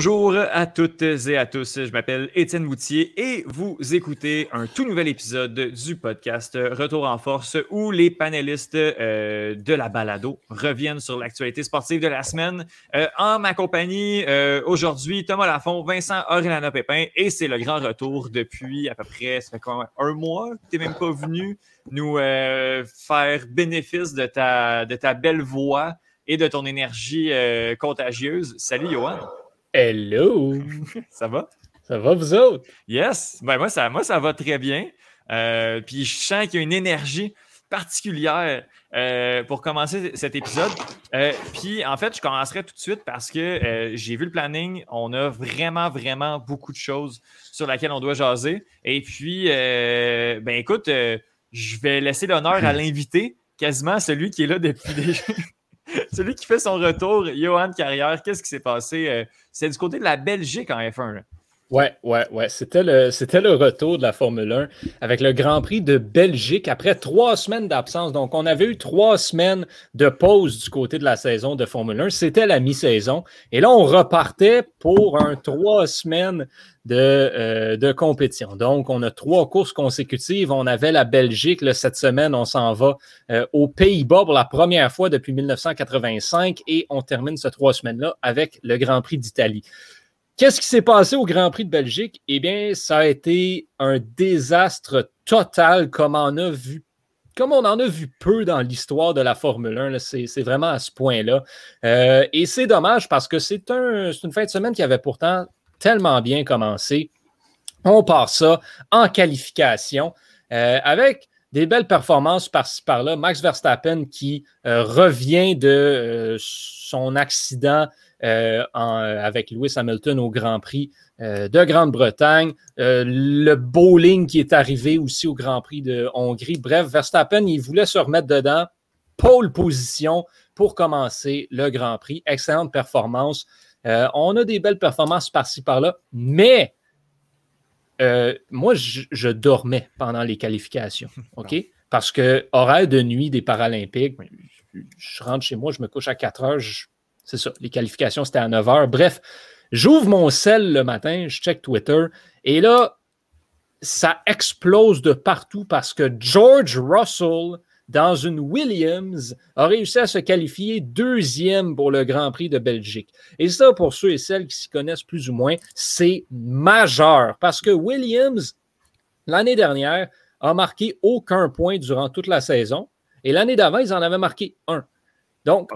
Bonjour à toutes et à tous, je m'appelle Étienne Boutier et vous écoutez un tout nouvel épisode du podcast Retour en force où les panélistes euh, de la balado reviennent sur l'actualité sportive de la semaine. Euh, en ma compagnie, euh, aujourd'hui, Thomas Lafont, Vincent Orellana Pépin et c'est le grand retour depuis à peu près ça fait un mois que tu n'es même pas venu nous faire bénéfice de ta, de ta belle voix et de ton énergie contagieuse. Salut Johan! Hello! ça va? Ça va, vous autres? Yes! Ben moi, ça, moi, ça va très bien. Euh, puis je sens qu'il y a une énergie particulière euh, pour commencer cet épisode. Euh, puis en fait, je commencerai tout de suite parce que j'ai vu le planning. On a vraiment, vraiment beaucoup de choses sur lesquelles on doit jaser. Et puis, ben écoute, je vais laisser l'honneur à l'invité, quasiment celui qui est là depuis déjà. Celui qui fait son retour, Johan Carrière, qu'est-ce qui s'est passé? Euh, c'est du côté de la Belgique en F1. Ouais, ouais, ouais. C'était le, retour de la Formule 1 avec le Grand Prix de Belgique après trois semaines d'absence. Donc, on avait eu trois semaines de pause du côté de la saison de Formule 1. C'était la mi-saison. Et là, on repartait pour un trois semaines de, euh, compétition. Donc, on a trois courses consécutives. On avait la Belgique. Cette semaine, on s'en va euh, aux Pays-Bas pour la première fois depuis 1985 et on termine ces trois semaines-là avec le Grand Prix d'Italie. Qu'est-ce qui s'est passé au Grand Prix de Belgique? Eh bien, ça a été un désastre total comme on a vu comme on en a vu peu dans l'histoire de la Formule 1, c'est vraiment à ce point-là. Euh, et c'est dommage parce que c'est un, une fin de semaine qui avait pourtant tellement bien commencé. On part ça en qualification euh, avec des belles performances par-ci par-là. Max Verstappen qui euh, revient de son accident euh, euh, avec Lewis Hamilton au Grand Prix euh, de Grande-Bretagne, le bowling qui est arrivé aussi au Grand Prix de Hongrie. Bref, Verstappen, il voulait se remettre dedans. Pole position pour commencer le Grand Prix. Excellente performance. on a des belles performances par-ci par-là, mais moi, je, dormais pendant les qualifications. OK? Parce que horaire de nuit des Paralympiques, je rentre chez moi, je me couche à 4 heures, c'est ça. Les qualifications, c'était à 9 h. Bref, j'ouvre mon sel le matin, je check Twitter, et là, ça explose de partout parce que George Russell, dans une Williams, a réussi à se qualifier deuxième pour le Grand Prix de Belgique. Et ça, pour ceux et celles qui s'y connaissent plus ou moins, c'est majeur parce que Williams, l'année dernière, a marqué aucun point durant toute la saison. Et l'année d'avant, ils en avaient marqué un. Donc,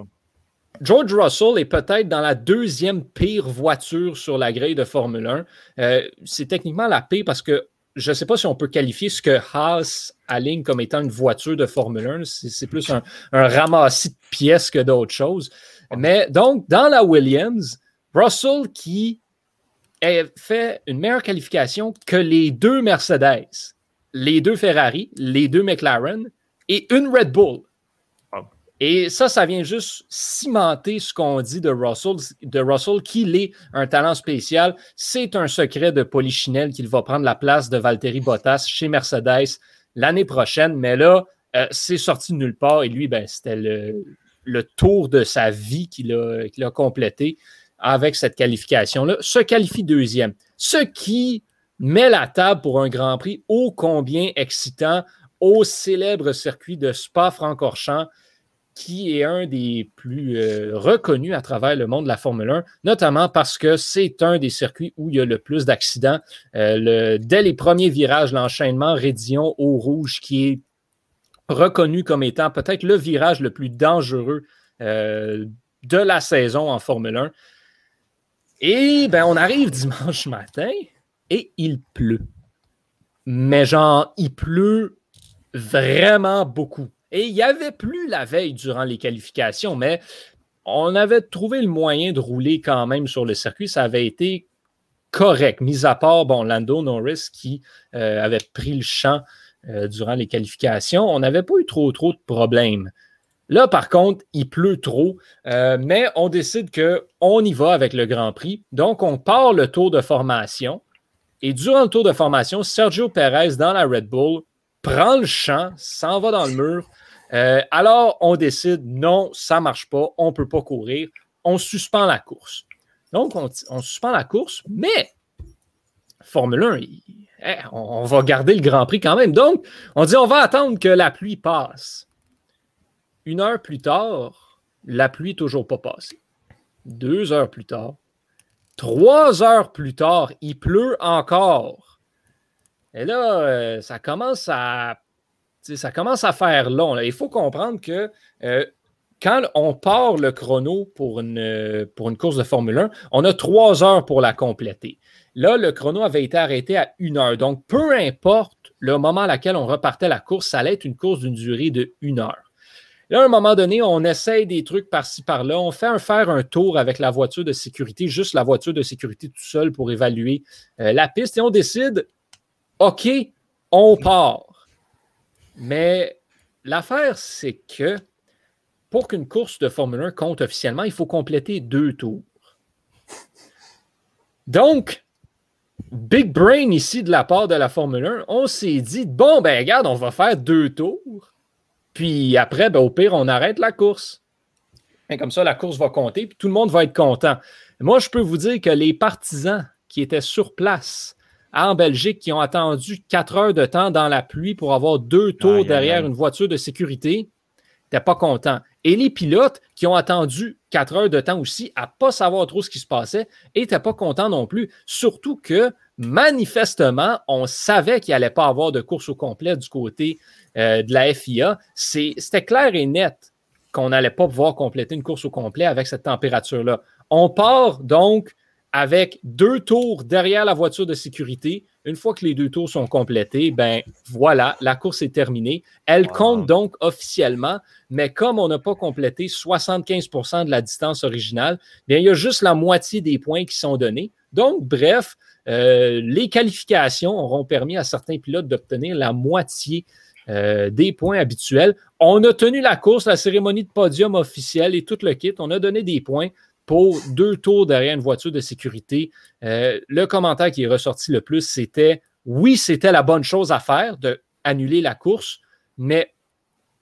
George Russell est peut-être dans la deuxième pire voiture sur la grille de Formule 1. Euh, c'est techniquement la pire parce que je ne sais pas si on peut qualifier ce que Haas aligne comme étant une voiture de Formule 1. C'est plus un, ramassis de pièces que d'autres choses. Mais donc, dans la Williams, Russell qui a fait une meilleure qualification que les deux Mercedes, les deux Ferrari, les deux McLaren et une Red Bull. Et ça, ça vient juste cimenter ce qu'on dit de Russell, de Russell qu'il est un talent spécial. C'est un secret de Polichinelle qu'il va prendre la place de Valtteri Bottas chez Mercedes l'année prochaine. Mais là, euh, c'est sorti de nulle part et lui, ben, c'était le, tour de sa vie qu'il a, complété avec cette qualification-là. Se qualifie deuxième. Ce qui met la table pour un Grand Prix ô combien excitant au célèbre circuit de Spa-Francorchamps qui est un des plus euh, reconnus à travers le monde de la Formule 1, notamment parce que c'est un des circuits où il y a le plus d'accidents. Euh, dès les premiers virages, l'enchaînement Rédillon au rouge, qui est reconnu comme étant peut-être le virage le plus dangereux euh, de la saison en Formule 1. Et ben, on arrive dimanche matin et il pleut. Mais genre, il pleut vraiment beaucoup. Et il y avait plus la veille durant les qualifications, mais on avait trouvé le moyen de rouler quand même sur le circuit. Ça avait été correct, mis à part bon, Lando Norris qui euh, avait pris le champ euh, durant les qualifications. On n'avait pas eu trop, trop de problèmes. Là, par contre, il pleut trop, euh, mais on décide qu'on y va avec le Grand Prix. Donc, on part le tour de formation. Et durant le tour de formation, Sergio Perez dans la Red Bull prend le champ, s'en va dans le mur, euh, alors, on décide, non, ça ne marche pas, on ne peut pas courir, on suspend la course. Donc, on, suspend la course, mais Formule 1, eh, on, va garder le Grand Prix quand même. Donc, on dit on va attendre que la pluie passe. Une heure plus tard, la pluie n'est toujours pas passée. Deux heures plus tard, trois heures plus tard, il pleut encore. Et là, euh, ça commence à ça commence à faire long. Il faut comprendre que euh, quand on part le chrono pour une, pour une course de Formule 1, on a trois heures pour la compléter. Là, le chrono avait été arrêté à une heure. Donc, peu importe le moment à laquelle on repartait la course, ça allait être une course d'une durée de une heure. Là, à un moment donné, on essaye des trucs par-ci, par-là. On fait un, faire un tour avec la voiture de sécurité, juste la voiture de sécurité tout seul pour évaluer euh, la piste et on décide, OK, on part. Mais l'affaire, c'est que pour qu'une course de Formule 1 compte officiellement, il faut compléter deux tours. Donc, Big Brain ici de la part de la Formule 1, on s'est dit, bon, ben regarde, on va faire deux tours. Puis après, ben, au pire, on arrête la course. Et comme ça, la course va compter, puis tout le monde va être content. Moi, je peux vous dire que les partisans qui étaient sur place en Belgique qui ont attendu quatre heures de temps dans la pluie pour avoir deux tours derrière une voiture de sécurité, n'étaient pas contents. Et les pilotes qui ont attendu quatre heures de temps aussi à ne pas savoir trop ce qui se passait n'étaient pas contents non plus. Surtout que manifestement, on savait qu'il n'y allait pas avoir de course au complet du côté euh, de la FIA. C'était clair et net qu'on n'allait pas pouvoir compléter une course au complet avec cette température-là. On part donc avec deux tours derrière la voiture de sécurité. Une fois que les deux tours sont complétés, ben voilà, la course est terminée. Elle compte donc officiellement, mais comme on n'a pas complété 75% de la distance originale, bien, il y a juste la moitié des points qui sont donnés. Donc, bref, euh, les qualifications auront permis à certains pilotes d'obtenir la moitié euh, des points habituels. On a tenu la course, la cérémonie de podium officielle et tout le kit. On a donné des points pour deux tours derrière une voiture de sécurité. Euh, le commentaire qui est ressorti le plus, c'était oui, c'était la bonne chose à faire d'annuler la course, mais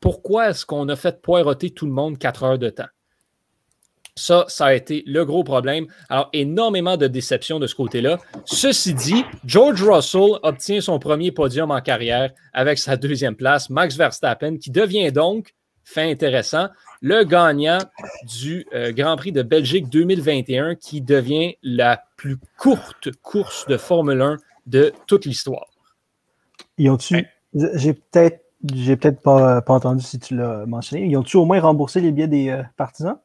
pourquoi est-ce qu'on a fait poireauter tout le monde quatre heures de temps? Ça, ça a été le gros problème. Alors, énormément de déception de ce côté-là. Ceci dit, George Russell obtient son premier podium en carrière avec sa deuxième place. Max Verstappen, qui devient donc, fait intéressant, le gagnant du euh, Grand Prix de Belgique 2021 qui devient la plus courte course de Formule 1 de toute l'histoire. Ils ont-tu, j'ai peut-être, j'ai peut-être pas, pas, entendu si tu l'as mentionné, ils ont-tu au moins remboursé les billets des euh, partisans?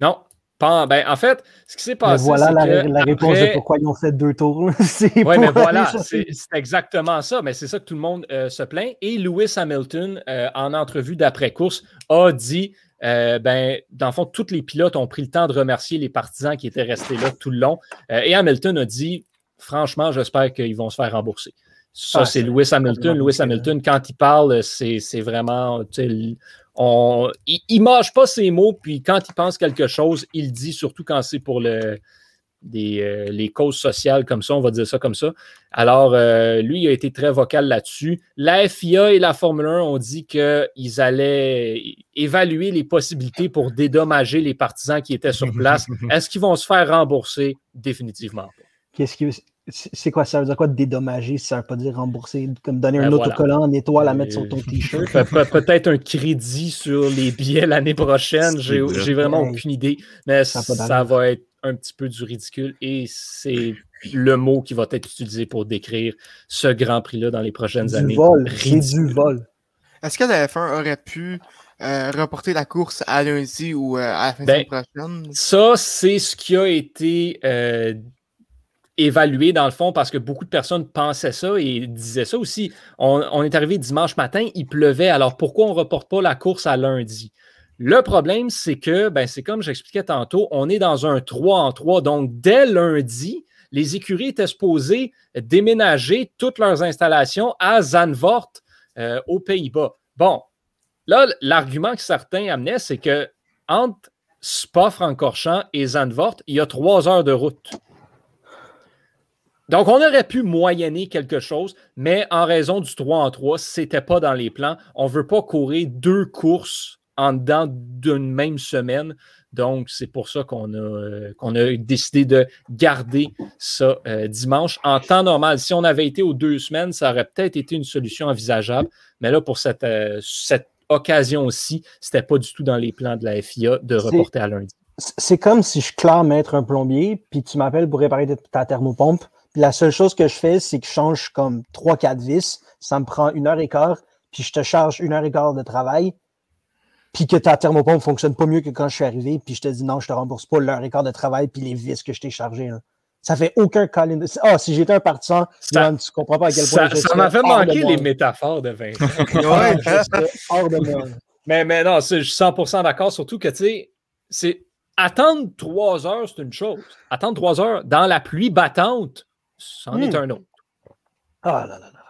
Non, ben, en fait, ce qui s'est passé. voilà la, réponse de pourquoi ils ont fait deux tours. oui, mais voilà, c'est exactement ça. Mais c'est ça que tout le monde euh, se plaint. Et Lewis Hamilton, en entrevue d'après-course, a dit euh, ben, dans le fond, tous les pilotes ont pris le temps de remercier les partisans qui étaient restés là tout le long. Euh, et Hamilton a dit Franchement, j'espère qu'ils vont se faire rembourser. Ça, ah, c'est Lewis Hamilton. Lewis Hamilton, quand il parle, c'est vraiment. On, il ne mâche pas ses mots, puis quand il pense quelque chose, il dit, surtout quand c'est pour le, des, euh, les causes sociales comme ça, on va dire ça comme ça. Alors, euh, lui, il a été très vocal là-dessus. La FIA et la Formule 1 ont dit qu'ils allaient évaluer les possibilités pour dédommager les partisans qui étaient sur place. Est-ce qu'ils vont se faire rembourser? Définitivement. Qu'est-ce qui c'est quoi ça veut dire quoi dédommager ça veut pas dire rembourser comme donner un ben autocollant en étoile à mettre sur ton t-shirt? peut-être un crédit sur les billets l'année prochaine j'ai vraiment aucune idée mais ça va être un petit peu du ridicule et c'est le mot qui va être utilisé pour décrire ce Grand Prix-là dans les prochaines du années. Vol, du vol. Est-ce que la F1 aurait pu euh, reporter la course à lundi ou euh, à la fin de ben, prochaine? Ça, c'est ce qui a été euh, évalué dans le fond parce que beaucoup de personnes pensaient ça et disaient ça aussi. On, on est arrivé dimanche matin, il pleuvait, alors pourquoi on ne reporte pas la course à lundi? Le problème, c'est que, ben, c'est comme j'expliquais tantôt, on est dans un 3 en 3. Donc, dès lundi, les écuries étaient supposées déménager toutes leurs installations à Zandvoort, euh, aux Pays-Bas. Bon, là, l'argument que certains amenaient, c'est que entre Spa-Francorchamps et Zandvoort, il y a trois heures de route. Donc, on aurait pu moyenner quelque chose, mais en raison du 3 en 3, ce n'était pas dans les plans. On ne veut pas courir deux courses en dedans d'une même semaine. Donc, c'est pour ça qu'on a, euh, qu'on a décidé de garder ça euh, dimanche. En temps normal, si on avait été aux deux semaines, ça aurait peut-être été une solution envisageable. Mais là, pour cette, euh, cette occasion-ci, ce n'était pas du tout dans les plans de la FIA de reporter à lundi. C'est comme si je clame être un plombier, puis tu m'appelles pour réparer ta thermopompe. Puis la seule chose que je fais, c'est que je change comme 3-4 vis. Ça me prend une heure et quart, puis je te charge une heure et quart de travail puis que ta thermopompe ne fonctionne pas mieux que quand je suis arrivé, puis je te dis non, je te rembourse pas l'heure et quart de travail puis les vis que je t'ai chargés. Ça Ça fait aucun calendrier. Ah, si j'étais un partisan, ça, tu comprends pas à quel point. Ça, ça m'a fait manquer les métaphores de Vincent. ouais, hors de moi. Mais, mais non, je suis 100% d'accord, surtout que, tu sais, c'est attendre trois heures, c'est une chose. Attendre trois heures dans la pluie battante, c'en est hmm. un autre. Ah là là là.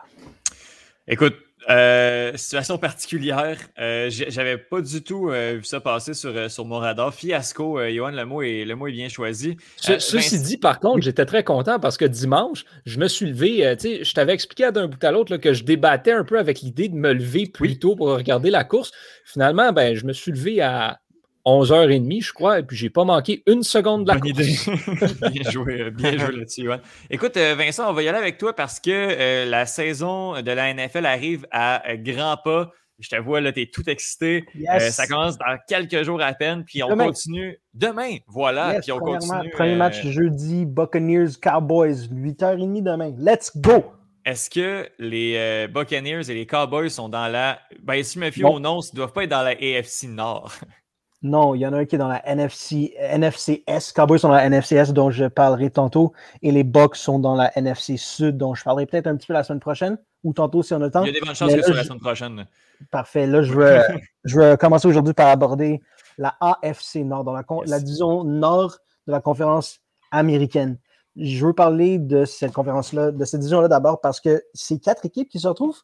Écoute, euh, situation particulière. Euh, J'avais pas du tout euh, vu ça passer sur, euh, sur mon radar. Fiasco, Johan, le mot est, le mot est bien choisi. ceci dit, par contre, j'étais très content parce que dimanche, je me suis levé. je t'avais expliqué d'un bout à l'autre que je débattais un peu avec l'idée de me lever plus tôt pour regarder la course. Finalement, ben, je me suis levé à 11h30, je crois, et puis j'ai pas manqué une seconde de la Bonne bien joué, euh, bien joué là-dessus. Écoute, euh, Vincent, on va y aller avec toi parce que euh, la saison de la NFL arrive à grands pas. Je te vois, là, tu es tout excité. ça commence dans quelques jours à peine, puis on continue demain. Voilà, puis on continue. Premier match jeudi, Buccaneers, Cowboys, 8h30 demain. Let's go! Est-ce que les Buccaneers et les Cowboys sont dans la. Ben, si je me fie au nom, ils ne doivent pas être dans la AFC Nord. Non, il y en a un qui est dans la NFC, NFCS. Cowboys sont dans la NFCS dont je parlerai tantôt. Et les Bucks sont dans la NFC Sud dont je parlerai peut-être un petit peu la semaine prochaine ou tantôt si on a le temps. Il y a des bonnes chances que ce soit la semaine prochaine. Parfait. Là, je veux, je veux commencer aujourd'hui par aborder la AFC Nord, dans la, la division nord de la conférence américaine. Je veux parler de cette conférence-là, de cette division-là d'abord parce que c'est quatre équipes qui se retrouvent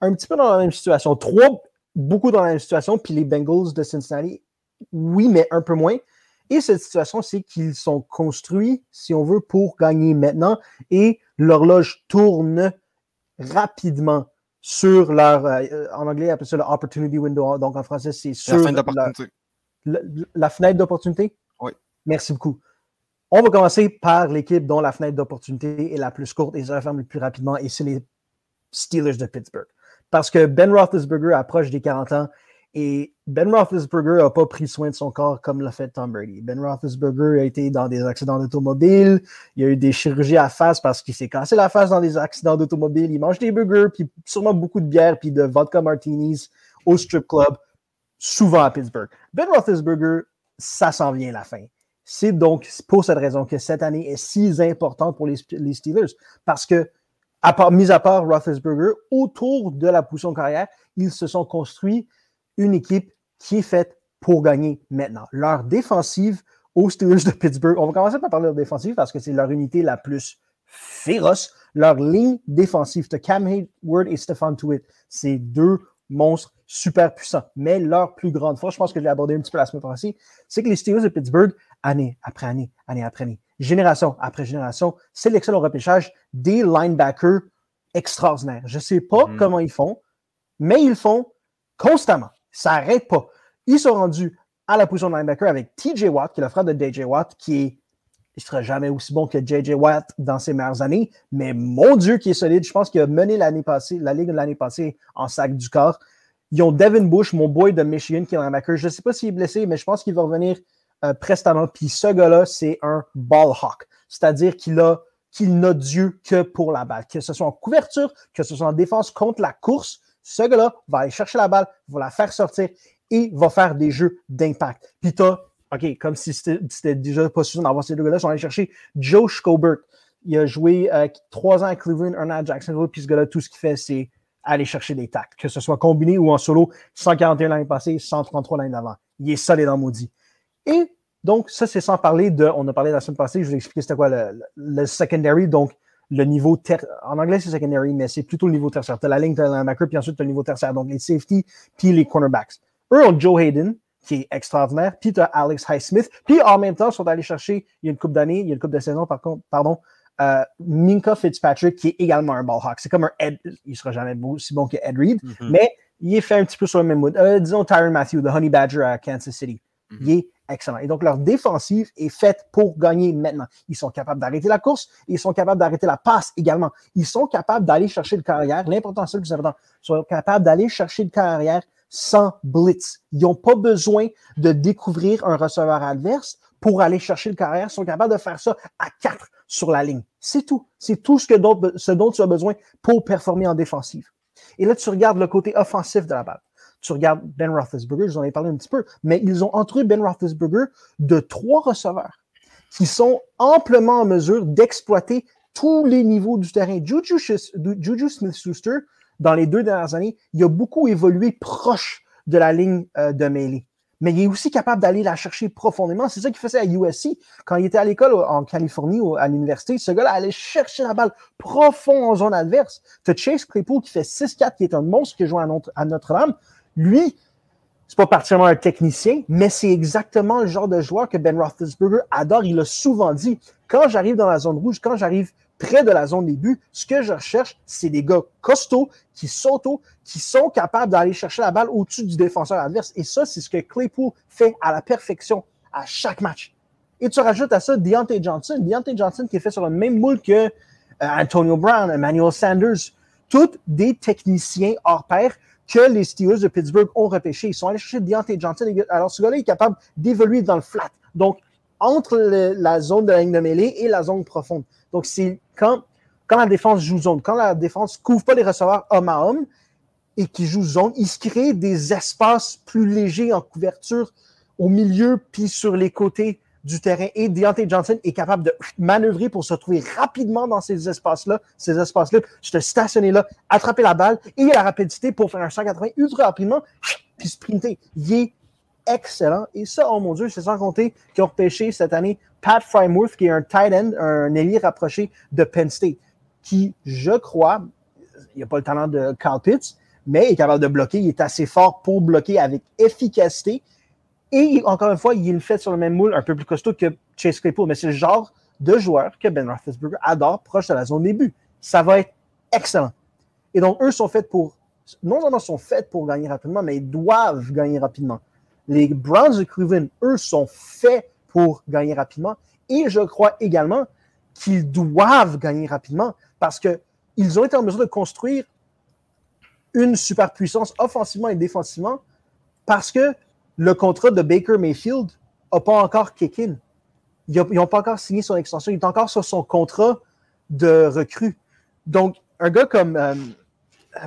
un petit peu dans la même situation. Trois, beaucoup dans la même situation, puis les Bengals de Cincinnati oui, mais un peu moins. Et cette situation, c'est qu'ils sont construits, si on veut, pour gagner maintenant et l'horloge tourne rapidement sur leur, euh, en anglais, appelle ça le opportunity window. Donc en français, c'est sur la fenêtre d'opportunité. La, fenêtre d'opportunité? Oui. Merci beaucoup. On va commencer par l'équipe dont la fenêtre d'opportunité est la plus courte et se referme le plus rapidement, et c'est les Steelers de Pittsburgh. Parce que Ben Roethlisberger approche des 40 ans et Ben Roethlisberger n'a pas pris soin de son corps comme l'a fait Tom Brady. Ben Roethlisberger a été dans des accidents d'automobile. Il a eu des chirurgies à face parce qu'il s'est cassé la face dans des accidents d'automobile. Il mange des burgers, puis sûrement beaucoup de bière, puis de vodka martinis au strip club, souvent à Pittsburgh. Ben Roethlisberger, ça s'en vient la fin. C'est donc pour cette raison que cette année est si importante pour les, Steelers. Parce que, à mis à part Roethlisberger, autour de la position de carrière, ils se sont construits une équipe qui est faite pour gagner maintenant. Leur défensive aux Steelers de Pittsburgh, on va commencer par parler de leur défensive parce que c'est leur unité la plus féroce. Leur ligne défensive de Cam Hayward et Stefan Tuitt, c'est deux monstres super puissants. Mais leur plus grande force, je pense que j'ai abordé un petit peu la semaine passée, c'est que les Steelers de Pittsburgh, année après année, année après année, génération après génération, sélectionnent au repêchage des linebackers extraordinaires. Je ne sais pas mm-hmm. comment ils font, mais ils font constamment. Ça n'arrête pas. Ils sont rendus à la position de linebacker avec TJ Watt, qui est le frère de DJ Watt, qui est. Il ne sera jamais aussi bon que JJ Watt dans ses meilleures années, mais mon Dieu, qui est solide. Je pense qu'il a mené l'année passée, la Ligue de l'année passée en sac du corps. Ils ont Devin Bush, mon boy de Michigan, qui est linebacker. Je ne sais pas s'il est blessé, mais je pense qu'il va revenir euh, prestement. Puis ce gars-là, c'est un ball hawk. C'est-à-dire qu'il a qu'il n'a Dieu que pour la balle. Que ce soit en couverture, que ce soit en défense contre la course, ce gars-là va aller chercher la balle, va la faire sortir et va faire des jeux d'impact. Puis t'as, OK, comme si c'était déjà pas suffisant d'avoir ces deux gars-là, sont allés chercher Joe Scobert. Il a joué euh, trois ans à Cleveland, un an à Jacksonville, puis ce gars-là, tout ce qu'il fait, c'est aller chercher des tacts, que ce soit combiné ou en solo, 141 l'année passée, 133 l'année d'avant. Il est solide en maudit. Et donc, ça, c'est sans parler de, on a parlé la semaine passée, je vous ai expliqué c'était quoi le, le, secondary, donc le niveau ter en anglais c'est secondary, mais c'est plutôt le niveau tertiaire. Tu as la ligne, tu as linebacker, puis ensuite tu as le niveau tertiaire, donc les safety, puis les cornerbacks. Eux ont Joe Hayden, qui est extraordinaire, puis tu as Alex Highsmith, puis en même temps, ils sont allés chercher, il y a une coupe d'années, il y a une coupe de saison, par contre, pardon, euh, Minka Fitzpatrick, qui est également un ball hawk. C'est comme un Ed, il sera jamais aussi bon que Ed Reed, mm-hmm. mais il est fait un petit peu sur le même mood. Euh, disons Tyron Matthew, de Honey Badger à Kansas City. Mhm. Il est excellent. Et donc, leur défensive est faite pour gagner maintenant. Ils sont capables d'arrêter la course ils sont capables d'arrêter la passe également. Ils sont capables d'aller chercher le carrière. L'important, c'est le plus important. Ils sont capables d'aller chercher le carrière sans blitz. Ils n'ont pas besoin de découvrir un receveur adverse pour aller chercher le carrière. Ils sont capables de faire ça à quatre sur la ligne. C'est tout. C'est tout ce, ce dont tu as besoin pour performer en défensive. Et là, tu regardes le côté offensif de la balle. Tu regardes Ben Roethlisberger, je vous en ai parlé un petit peu, mais ils ont entouré Ben Roethlisberger de trois receveurs qui sont amplement en mesure d'exploiter tous les niveaux du terrain. Juju, Smith-Schuster, dans les deux dernières années, il a beaucoup évolué proche de la ligne euh, de mêlée. Mais il est aussi capable d'aller la chercher profondément. C'est ça qu'il faisait à USC. Quand il était à l'école en Californie, au- à l'université, ce gars-là allait chercher la balle profond en zone adverse. Tu as Chase Claypool qui fait 6-4, qui est un monstre qui joue à Notre-Dame. Lui, c'est pas particulièrement un technicien, mais c'est exactement le genre de joueur que Ben Roethlisberger adore. Il a souvent dit, quand j'arrive dans la zone rouge, quand j'arrive près de la zone des buts, ce que je recherche, c'est des gars costauds, qui sautent haut, qui sont capables d'aller chercher la balle au-dessus du défenseur adverse. Et ça, c'est ce que Claypool fait à la perfection à chaque match. Et tu rajoutes à ça Deontay Johnson. Deontay Johnson qui est fait sur le même moule que euh, Antonio Brown, Emmanuel Sanders. Tous des techniciens hors pair que les Steelers de Pittsburgh ont repêché. Ils sont allés chercher Deontay Johnson. Alors, ce gars-là est capable d'évoluer dans le flat. Donc, entre la zone de la ligne de mêlée et la zone profonde. Donc, c'est quand, la défense joue zone, quand la défense couvre pas les receveurs homme à homme et qui joue zone, il se crée des espaces plus légers en couverture au milieu puis sur les côtés du terrain. Et Deontay Johnson est capable de manœuvrer pour se retrouver rapidement dans ces espaces-là, ces espaces-là, se stationner là, attraper la balle et la rapidité pour faire un 180 ultra rapidement puis sprinter. Il est excellent. Et ça, oh mon Dieu, c'est sans compter qu'ils ont repêché cette année Pat Frymouth, qui est un tight end, un ailier rapproché de Penn State, qui, je crois, il n'a pas le talent de Carl Pitts, mais est capable de bloquer. Il est assez fort pour bloquer avec efficacité. Et encore une fois, il le fait sur le même moule, un peu plus costaud que Chase Claypool. Mais c'est le genre de joueur que Ben Roethlisberger adore proche de la zone des buts. Ça va être excellent. Et donc, eux sont faits pour, non seulement sont faits pour gagner rapidement, mais ils doivent gagner rapidement. Les Browns de Cleveland, eux, sont faits pour gagner rapidement. Et je crois également qu'ils doivent gagner rapidement parce qu'ils ont été en mesure de construire une superpuissance offensivement et défensivement parce que le contrat de Baker Mayfield n'a pas encore kick in. Ils n'ont pas encore signé son extension. Il est encore sur son contrat de recrue. Donc, un gars comme euh,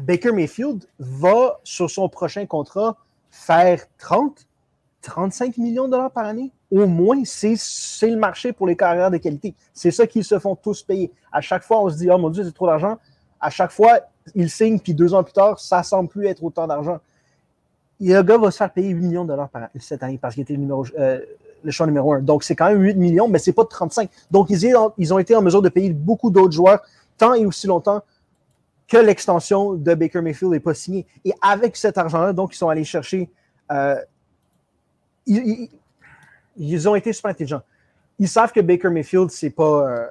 Baker Mayfield va, sur son prochain contrat, faire 30, 35 millions de dollars par année. Au moins, c'est le marché pour les carrières de qualité. C'est ça qu'ils se font tous payer. À chaque fois, on se dit, oh mon Dieu, c'est trop d'argent. À chaque fois, il signe, puis deux ans plus tard, ça semble plus être autant d'argent. Le gars va se faire payer 8 millions de dollars par, cette année parce qu'il était le, numéro, euh, le choix numéro 1. Donc, c'est quand même 8 millions, mais c'est pas de 35. Donc, ils, ont été en mesure de payer beaucoup d'autres joueurs tant et aussi longtemps que l'extension de Baker Mayfield n'est pas signée. Et avec cet argent-là, donc, ils sont allés chercher. Euh, ils, ont été super intelligents. Ils savent que Baker Mayfield, c'est pas. Euh,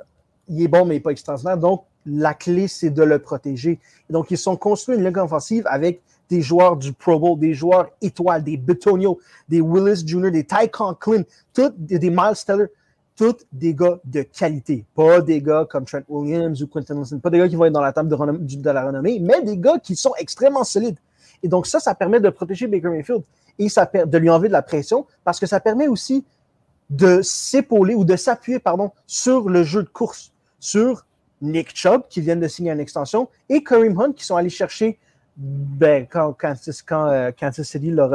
il est bon, mais il n'est pas extraordinaire. Donc, la clé, c'est de le protéger. Donc, ils sont construits une ligue offensive avec des joueurs du Pro Bowl, des joueurs étoiles, des Betonio, des Willis Jr., des Ty Conklin, tous des, Miles Teller, tous des gars de qualité. Pas des gars comme Trent Williams ou Quentin Wilson, pas des gars qui vont être dans la table de, la renommée, mais des gars qui sont extrêmement solides. Et donc, ça, ça permet de protéger Baker Mayfield et de lui enlever de la pression parce que ça permet aussi de s'épauler ou de s'appuyer, pardon, sur le jeu de course, sur Nick Chubb qui vient de signer une extension et Kareem Hunt qui sont allés chercher ben, quand, quand, quand euh, Kansas City l'a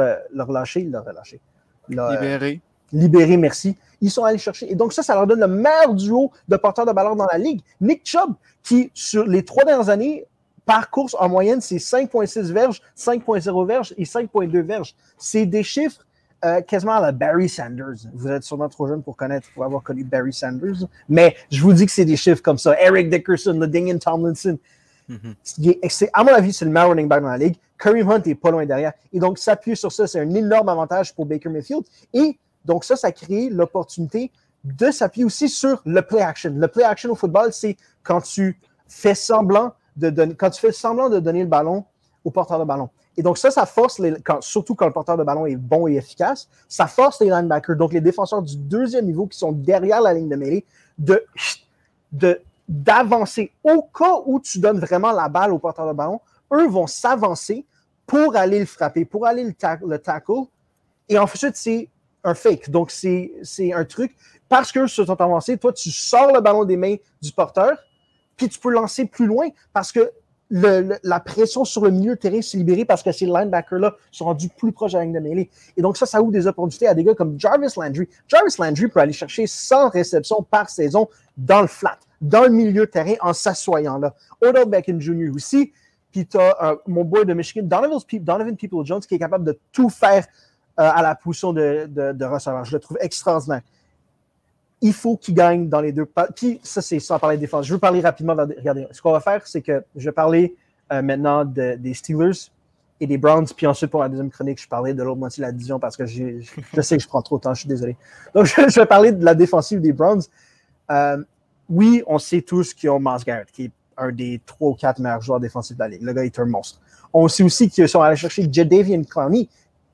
relâché, il l'a relâché. Libéré. Euh, libéré, merci. Ils sont allés chercher. Et donc, ça, ça leur donne le meilleur duo de porteurs de ballon dans la ligue. Nick Chubb, qui, sur les trois dernières années, par course, en moyenne, c'est 5,6 verges, 5,0 verges et 5,2 verges. C'est des chiffres euh, quasiment à la Barry Sanders. Vous êtes sûrement trop jeune pour connaître, pour avoir connu Barry Sanders. Mais je vous dis que c'est des chiffres comme ça. Eric Dickerson, le Dingan Tomlinson. Mm -hmm. À mon avis, c'est le meilleur running back dans la ligue. Kareem Hunt est pas loin derrière. Et donc, s'appuyer sur ça, c'est un énorme avantage pour Baker Mayfield. Et donc, ça, ça crée l'opportunité de s'appuyer aussi sur le play action. Le play action au football, c'est quand tu fais semblant de donner, quand tu fais semblant de donner le ballon au porteur de ballon. Et donc ça, ça force, surtout quand le porteur de ballon est bon et efficace, ça force les linebackers, donc les défenseurs du deuxième niveau qui sont derrière la ligne de mêlée, de d'avancer. Au cas où tu donnes vraiment la balle au porteur de ballon, eux vont s'avancer pour aller le frapper, pour aller le, le tackle. Et ensuite, c'est un fake. Donc, c'est un truc. Parce qu'eux se sont avancés, toi, tu sors le ballon des mains du porteur, puis tu peux lancer plus loin parce que la pression sur le milieu de terrain s'est libérée parce que ces linebackers-là sont rendus plus proches de la ligne de mêlée. Et donc, ça, ça ouvre des opportunités à des gars comme Jarvis Landry. Jarvis Landry peut aller chercher 100 réceptions par saison dans le flat, dans le milieu de terrain, en s'assoyant là. Odell Beckham Jr. aussi. Puis tu as euh, mon boy de Michigan, Donovan, People-Jones, qui est capable de tout faire euh, à la position de, de, receveur. Je le trouve extraordinaire. Il faut qu'il gagne dans les deux. Puis ça, c'est sans parler de défense. Je veux parler rapidement. Regardez, ce qu'on va faire, c'est que je vais parler euh, maintenant des Steelers et des Browns. Puis ensuite, pour la deuxième chronique, je parlais de l'autre moitié de la division parce que je sais que je prends trop de temps. Je suis désolé. Donc, je, vais parler de la défensive des Browns. Oui, on sait tous qu'ils ont Miles Garrett, qui est un des trois ou quatre meilleurs joueurs défensifs de la ligue. Le gars est un monstre. On sait aussi qu'ils sont allés chercher Jadavian Clowney,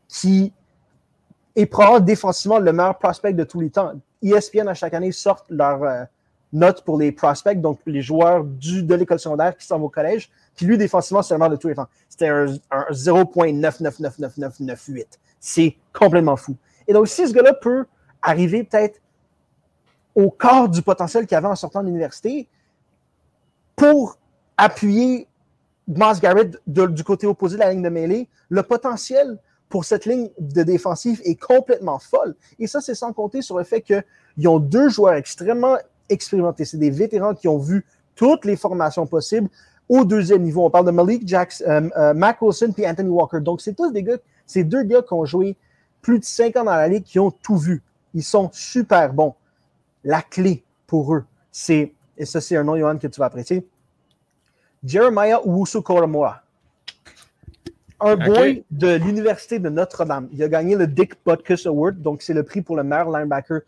qui est probablement défensivement le meilleur prospect de tous les temps. ESPN, à chaque année, sortent leurs euh, notes pour les prospects, donc les joueurs de l'école secondaire qui sont au collège. Puis lui, défensivement, c'est le meilleur de tous les temps. C'était un, un 0.999998. C'est complètement fou. Et donc, si ce gars-là peut arriver peut-être au corps du potentiel qu'il avait en sortant de l'université, pour appuyer Miles Garrett du côté opposé de la ligne de mêlée, le potentiel pour cette ligne de défensive est complètement folle. Et ça, c'est sans compter sur le fait qu'ils ont deux joueurs extrêmement expérimentés. C'est des vétérans qui ont vu toutes les formations possibles au deuxième niveau. On parle de Malik Jackson, euh, euh, Mac Wilson et Anthony Walker. Donc, c'est tous des gars, c'est deux gars qui ont joué plus de cinq ans dans la ligue, qui ont tout vu. Ils sont super bons. La clé pour eux, c'est et ça c'est un nom, Johan, que tu vas apprécier, Jeremiah Uwusu Koromora. Un boy de l'Université de Notre-Dame. Il a gagné le Dick Butkus Award, donc c'est le prix pour le meilleur linebacker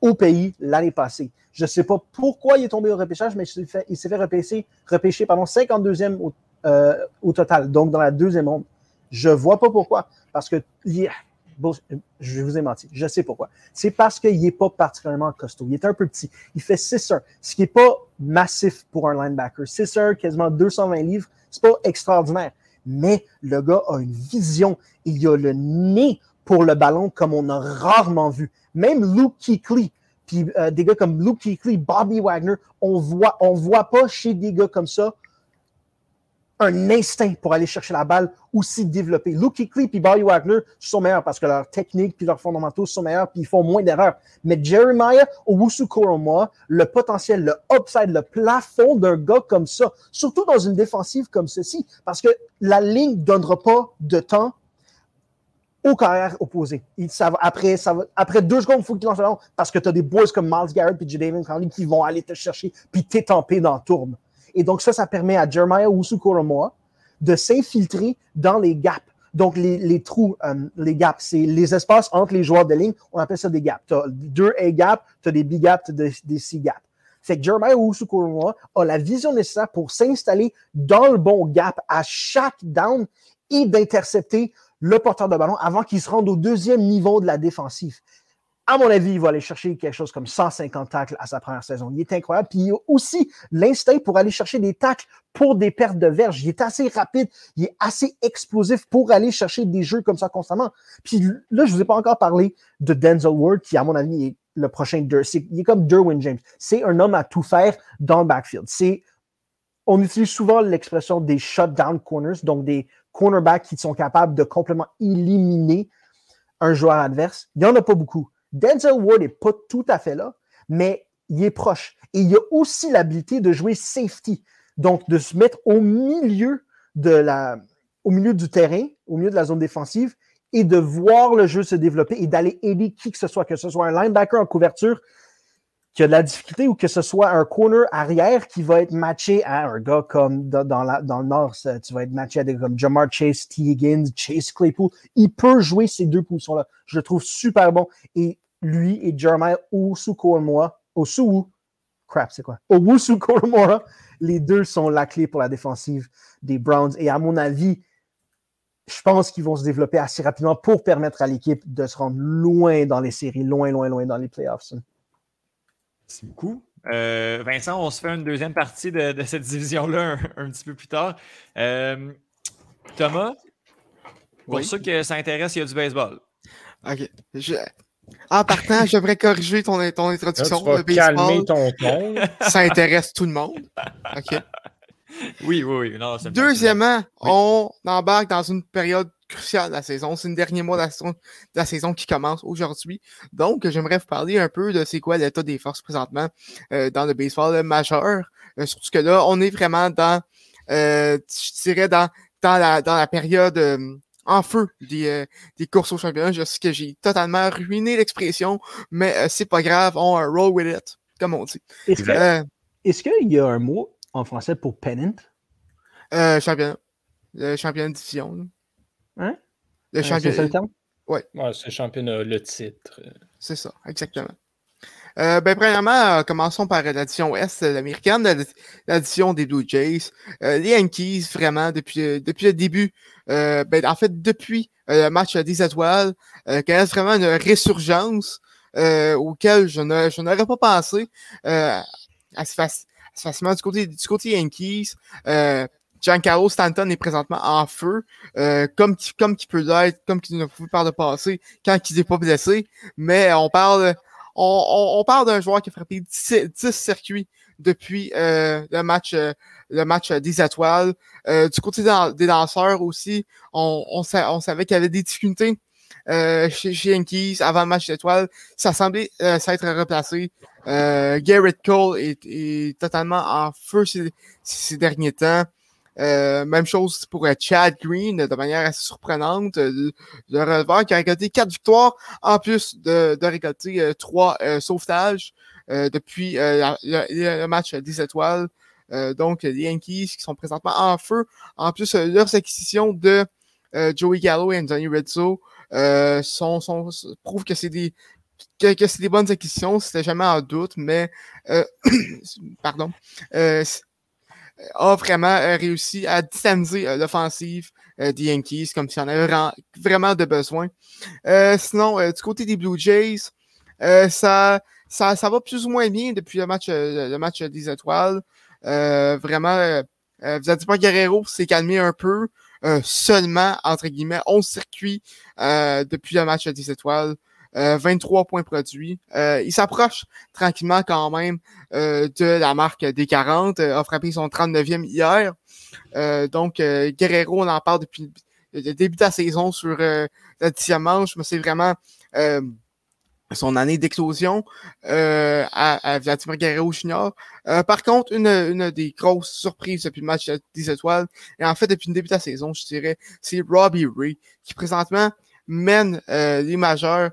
au pays l'année passée. Je ne sais pas pourquoi il est tombé au repêchage, mais il s'est fait, repêcher, repêcher pardon, 52e au, euh, au, total, donc dans la deuxième ronde. Je ne vois pas pourquoi, parce que je vous ai menti. Je sais pourquoi. C'est parce qu'il n'est pas particulièrement costaud. Il est un peu petit. Il fait 6-1, ce qui n'est pas massif pour un linebacker. 6-1, quasiment 220 livres, c'est pas extraordinaire. Mais le gars a une vision. Il a le nez pour le ballon comme on a rarement vu. Même Luke Kuechly, puis euh, des gars comme Luke Kuechly, Bobby Wagner, on voit, on voit pas chez des gars comme ça un instinct pour aller chercher la balle aussi développé. Luke Kuechly et Barry Wagner sont meilleurs parce que leur technique puis leurs fondamentaux sont meilleurs puis ils font moins d'erreurs. Mais Jeremiah Owusu Koromoa, le potentiel, le upside, le plafond d'un gars comme ça, surtout dans une défensive comme ceci, parce que la ligne ne donnera pas de temps au carrière opposé. après, ça après deux secondes, il faut qu'il lance le parce que tu as des boys comme Miles Garrett et Jadavion Clowney qui vont aller te chercher puis t'étamper dans la tourne. Et donc, ça, ça permet à Jeremiah Usu-Koromoa de s'infiltrer dans les gaps. Donc, les, trous, euh, les gaps, c'est les espaces entre les joueurs de ligne. On appelle ça des gaps. Tu as deux A gaps, tu as des B gaps, tu as des, C gaps. Fait que Jeremiah Usu-Koromoa a la vision nécessaire pour s'installer dans le bon gap à chaque down et d'intercepter le porteur de ballon avant qu'il se rende au deuxième niveau de la défensive à mon avis, il va aller chercher quelque chose comme 150 tacles à sa première saison. Il est incroyable. Puis il a aussi l'instinct pour aller chercher des tacles pour des pertes de verge. Il est assez rapide, il est assez explosif pour aller chercher des jeux comme ça constamment. Puis là, je ne vous ai pas encore parlé de Denzel Ward, qui, à mon avis, est le prochain. Il est comme Derwin James. C'est un homme à tout faire dans le backfield. C'est on utilise souvent l'expression des shutdown corners, donc des cornerbacks qui sont capables de complètement éliminer un joueur adverse. Il n'y en a pas beaucoup. Denzel Ward n'est pas tout à fait là, mais il est proche. Et il a aussi l'habilité de jouer safety, donc de se mettre au milieu, de la, au milieu du terrain, au milieu de la zone défensive, et de voir le jeu se développer et d'aller aider qui que ce soit, que ce soit un linebacker en couverture qui a de la difficulté ou que ce soit un corner arrière qui va être matché à un gars comme dans, le Nord, tu vas être matché à des gars comme Jamar Chase, T. Higgins, Chase Claypool. Il peut jouer ces deux positions-là. Je le trouve super bon. Et lui et Jeremiah Osu Koromoa, Osu crap, c'est quoi? Owusu Koromora, les deux sont la clé pour la défensive des Browns. Et à mon avis, je pense qu'ils vont se développer assez rapidement pour permettre à l'équipe de se rendre loin dans les séries, loin, loin, loin dans les playoffs. C'est beaucoup. Euh, Vincent, on se fait une deuxième partie de, de cette division-là un, un, petit peu plus tard. Euh, Thomas, pour Oui. ceux que ça intéresse, il y a du baseball. Ok. Je- En partant, j'aimerais corriger ton, ton Là, introduction. tu vas Le baseball, calmer ton ton. ça intéresse tout le monde. OK. Oui, oui, oui. Non, Deuxièmement, Oui. on embarque dans une période cruciale de la saison. C'est le dernier mois de la saison, de la saison qui commence aujourd'hui. Donc, j'aimerais vous parler un peu de c'est quoi l'état des forces présentement euh, dans le baseball majeur. Euh, surtout que là, on est vraiment dans, euh, je dirais, dans, dans, la, dans la période euh, en feu des, euh, des courses au championnat. Je sais que j'ai totalement ruiné l'expression, mais euh, c'est pas grave, on euh, roll with it, comme on dit. Est-ce Euh, qu'il y a un mot en français pour pennant? euh, championnat. Le championnat de division. Hein? Le Euh, C'est ça le championnat. terme? Ouais, c'est le championnat, le titre. C'est ça, exactement. Euh, ben, premièrement, euh, commençons par euh, l'addition Ouest euh, américaine, la- l'addition des Blue Jays. Euh, les Yankees, vraiment, depuis, euh, depuis le début, euh, ben, en fait, depuis euh, le match euh, des étoiles, euh, connaissent vraiment une résurgence euh, auquel je ne- je n'aurais pas pensé euh, assez, faci- assez facilement du côté, du côté Yankees. Giancarlo Stanton est présentement en feu, euh, comme qui comme qui peut l'être, comme qu'il ne pouvait par le passé quand il n'est pas blessé. Mais on parle on, on, on parle d'un joueur qui a frappé 10, 10 circuits depuis euh, le match euh, le match des étoiles. Euh, du côté des, lanceurs aussi, on, on, on savait qu'il y avait des difficultés euh, chez, chez Yankees avant le match des étoiles. Ça semblait euh, s'être replacé. Euh, Garrett Cole est, est totalement en feu ces, ces derniers temps. Euh, même chose pour euh, Chad Green, de manière assez surprenante. euh, Le, le releveur qui a récolté quatre victoires, en plus de, de récolter euh, trois sauvetages euh, depuis le, le match des étoiles. Donc, les Yankees qui sont présentement en feu. En plus, leurs acquisitions de Joey Gallo et Anthony Rizzo sont, sont, prouvent que c'est des que, que c'est des bonnes acquisitions, c'était jamais en doute, mais pardon. A vraiment euh, réussi à dynamiser euh, l'offensive euh, des Yankees comme s'il en avait vra- vraiment de besoin. Sinon, du côté des Blue Jays, ça, ça, ça va plus ou moins bien depuis le match, le match des étoiles. Vraiment, Vladimir Guerrero s'est calmé un peu. seulement, entre guillemets, 11 circuits depuis le match des étoiles. Euh, 23 points produits. Euh, il s'approche tranquillement quand même euh, de la marque des 40. euh, a frappé son 39e hier. Euh, donc, Guerrero, on en parle depuis le début de la saison sur la dixième manche, mais c'est vraiment son année d'éclosion euh, à, à Vladimir Guerrero Junior. Euh, par contre, une, une des grosses surprises depuis le match des étoiles, et en fait depuis le début de la saison, je dirais, c'est Robbie Ray, qui présentement mène euh, les majeurs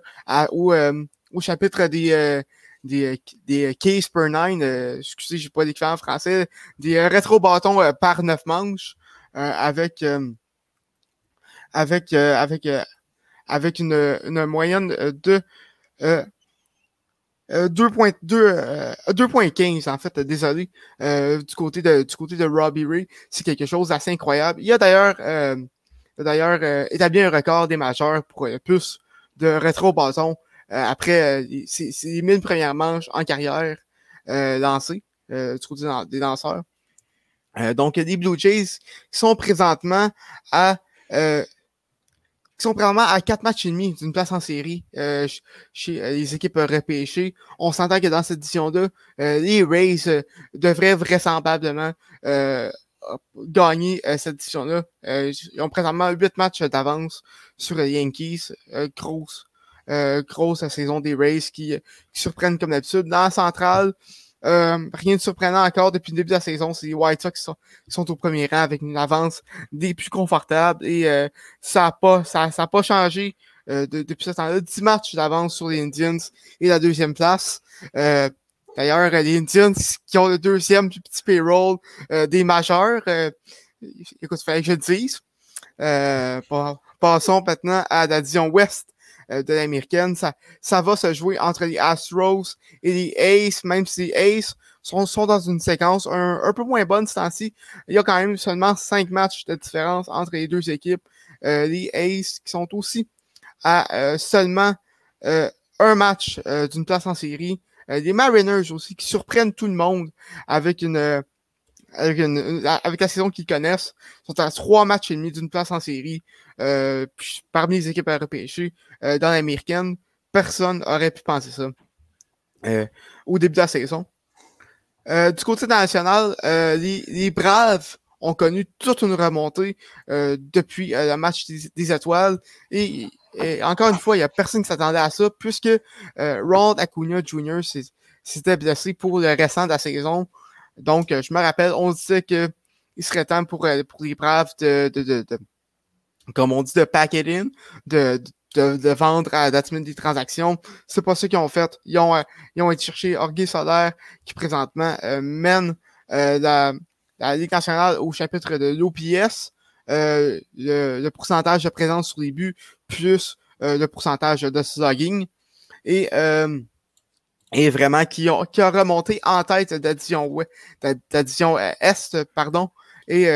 au, euh, au chapitre des, euh, des, des cases per nine, excusez, j'ai pas l'équivalent en français, des rétro-bâtons par neuf manches, avec, avec, avec, avec une, moyenne de euh, euh, 2.2, euh, 2.15 en fait, désolé, du côté de du côté de Robbie Ray, c'est quelque chose d'assez incroyable. Il a d'ailleurs il d'ailleurs euh, établi un record des majeurs pour euh, plus de rétro bâton euh, après euh, ses, ses 1000 premières manches en carrière lancées du des- lanceurs. Donc les Blue Jays qui sont présentement à qui sont présentement à quatre matchs et demi d'une place en série ch- chez les équipes repêchées. On s'entend que dans cette édition-là, euh, les Rays devraient vraisemblablement gagner euh, cette édition-là. Euh, ils ont présentement huit matchs d'avance sur les Yankees. Euh, grosse, grosse saison des Rays qui, qui surprennent comme d'habitude. Dans la centrale, euh, rien de surprenant encore depuis le début de la saison. C'est les White Sox qui sont, qui sont au premier rang avec une avance des plus confortables et euh, ça n'a pas, ça, ça a pas changé euh, de- depuis ce temps-là. 10 matchs d'avance sur les Indians et la deuxième place. D'ailleurs, les Indians qui ont le deuxième plus petit payroll euh, des majeurs, euh, écoute, il fallait que je le dise. Euh, pa- passons maintenant à la division ouest euh, de l'américaine. Ça, ça va se jouer entre les Astros et les Aces, même si les Aces sont, sont dans une séquence un, peu moins bonne ce temps-ci. Il y a quand même seulement cinq matchs de différence entre les deux équipes. Euh, les Aces qui sont aussi à euh, seulement un match d'une place en série. Les Mariners aussi qui surprennent tout le monde avec une avec, une, avec la saison qu'ils connaissent, sont à trois matchs et demi d'une place en série. Euh, parmi les équipes à repêcher euh, dans l'américaine, personne n'aurait pu penser ça euh, au début de la saison. du côté national, les, les, Braves ont connu toute une remontée depuis le match des, étoiles. Et, encore une fois, il n'y a personne qui s'attendait à ça, puisque Ronald Acuna Jr. s'était blessé pour le restant de la saison. Donc, je me rappelle, on disait qu'il serait temps pour, pour les Braves de, de, de, de comme on dit, de pack it in, de, de, de vendre à date des transactions. C'est pas ce qu'ils ont fait. Ils ont, euh, ils ont été chercher Solaire, qui présentement euh, mène euh, la, la Ligue nationale au chapitre de l'OPS, le, le, pourcentage de présence sur les buts, plus le pourcentage de slugging. Et, et vraiment, qui, ont, qui a remonté en tête d'addition d'addition Est, pardon. Et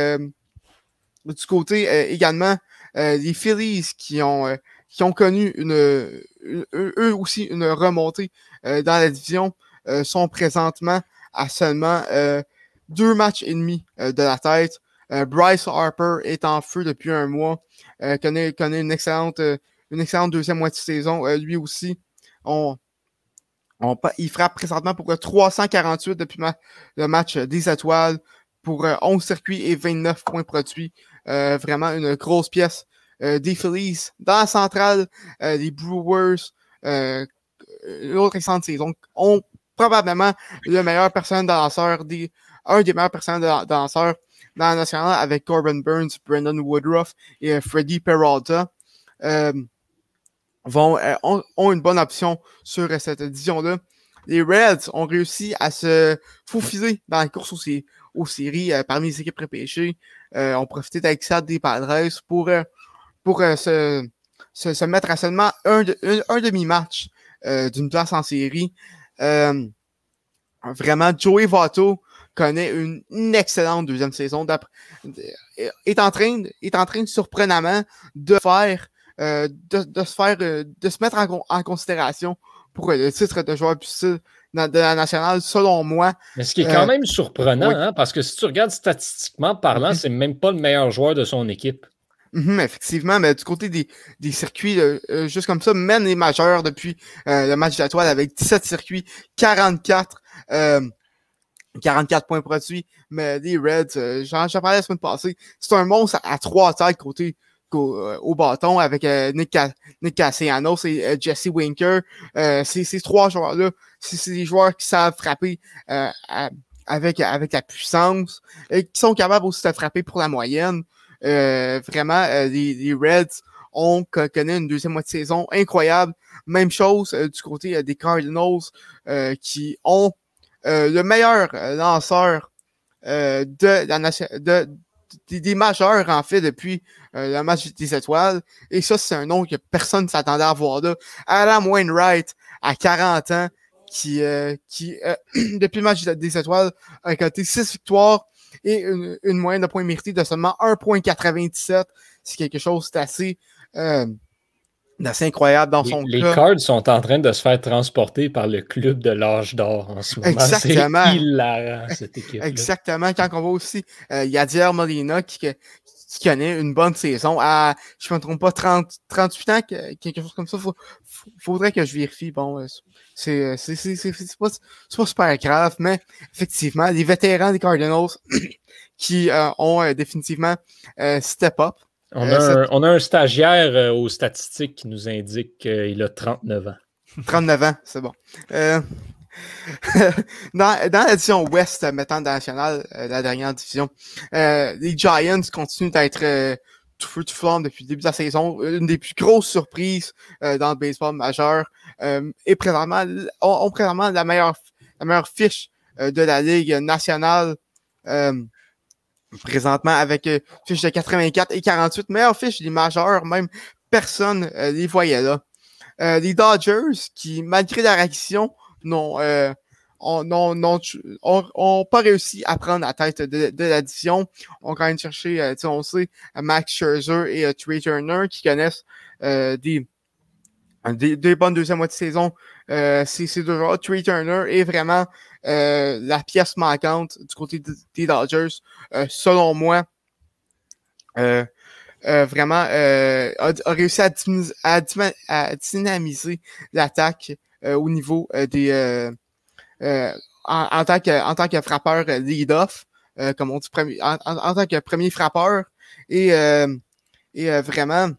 du côté également euh, les Phillies qui ont, euh, qui ont connu une, eux aussi une remontée euh, dans la division sont présentement à seulement deux matchs et demi de la tête. Bryce Harper est en feu depuis un mois, connaît, connaît une excellente, une excellente deuxième moitié de saison. lui aussi, on, on, il frappe présentement pour 348 depuis le match des étoiles pour 11 circuits et 29 points produits. Euh, vraiment une grosse pièce euh, des Phillies. Dans la centrale, euh, les Brewers, l'autre excellente saison, ont probablement le meilleur personnel danseur, des, un des meilleurs personnels danseurs dans la nationale avec Corbin Burns, Brendan Woodruff et Freddie Peralta. vont, ont, une bonne option sur cette édition-là. Les Reds ont réussi à se faufiler dans la course aux, séries parmi les équipes repêchées euh, ont profité ça des Padres pour, euh, pour euh, se, se, se, mettre à seulement un, un, demi-match euh, d'une place en série. vraiment, Joey Votto connaît une, excellente deuxième saison. Est en train, est en train surprenamment de faire, de, de, se faire, de se mettre en, en considération pour le titre de joueur plus de la nationale, selon moi. Mais ce qui est quand euh, même surprenant, hein, parce que si tu regardes statistiquement parlant, mhm. c'est même pas le meilleur joueur de son équipe. Mhm, effectivement, mais du côté des, des circuits, euh, juste comme ça, mène les majeurs depuis euh, le match de la toile avec 17 circuits, 44, 44 points produits. Mais les Reds, j'en parlais la semaine passée, c'est un monstre à, trois têtes côté euh, au, bâton avec euh, Nick, Nick Cassiano, c'est euh, Jesse Winker. ces trois joueurs-là, c'est des joueurs qui savent frapper avec, avec la puissance et qui sont capables aussi de frapper pour la moyenne. vraiment, les, Reds ont connu une deuxième moitié de saison incroyable. Même chose du côté des Cardinals qui ont le meilleur lanceur de la de, des, majeurs, en fait, depuis euh, le match des étoiles. Et ça, c'est un nom que personne ne s'attendait à voir là. Adam Wainwright, à 40 ans, qui, euh, qui euh, depuis le match des étoiles, a compté 6 victoires et une, une moyenne de points mérités de seulement 1.97. C'est quelque chose d'assez c'est incroyable dans son les, Les Cards sont en train de se faire transporter par le club de l'âge d'or en ce moment. Exactement. C'est hilarant, cette équipe. Exactement. Quand on voit aussi euh, Yadier Molina qui, qui connaît une bonne saison à, je ne me trompe pas, 30, 38 ans, quelque chose comme ça. Il faudrait que je vérifie. Bon, euh, c'est pas, pas super grave, mais effectivement, les vétérans des Cardinals qui euh, ont euh, définitivement step up. On a, un, stagiaire euh, aux statistiques qui nous indique qu'il a 39 ans. 39 ans, c'est bon. Euh, dans, dans l'édition Ouest, mettant nationale, euh, la dernière division, les Giants continuent d'être tout feu tout flamme depuis le début de la saison. Une des plus grosses surprises dans le baseball majeur. et présentement, ont, présentement la meilleure, la meilleure fiche de la Ligue nationale présentement avec euh, fiche de 84 et 48. Meilleure fiche des majeurs, même personne euh, les voyait là. Euh, les Dodgers, qui, malgré leur action, non, euh, n'ont pas réussi à prendre la tête de, de l'addition. On quand même cherché, euh, on sait, Max Scherzer et euh, Trey Turner qui connaissent euh, des, bonnes deuxième mois de saison. Euh, ces deux joueurs, Trey Turner est vraiment la pièce manquante du côté des Dodgers, selon moi. vraiment a, réussi à, à dynamiser l'attaque au niveau des euh, en, tant que, en tant que frappeur euh, lead-off, euh, comme on dit, premier, en, tant que premier frappeur, et, et vraiment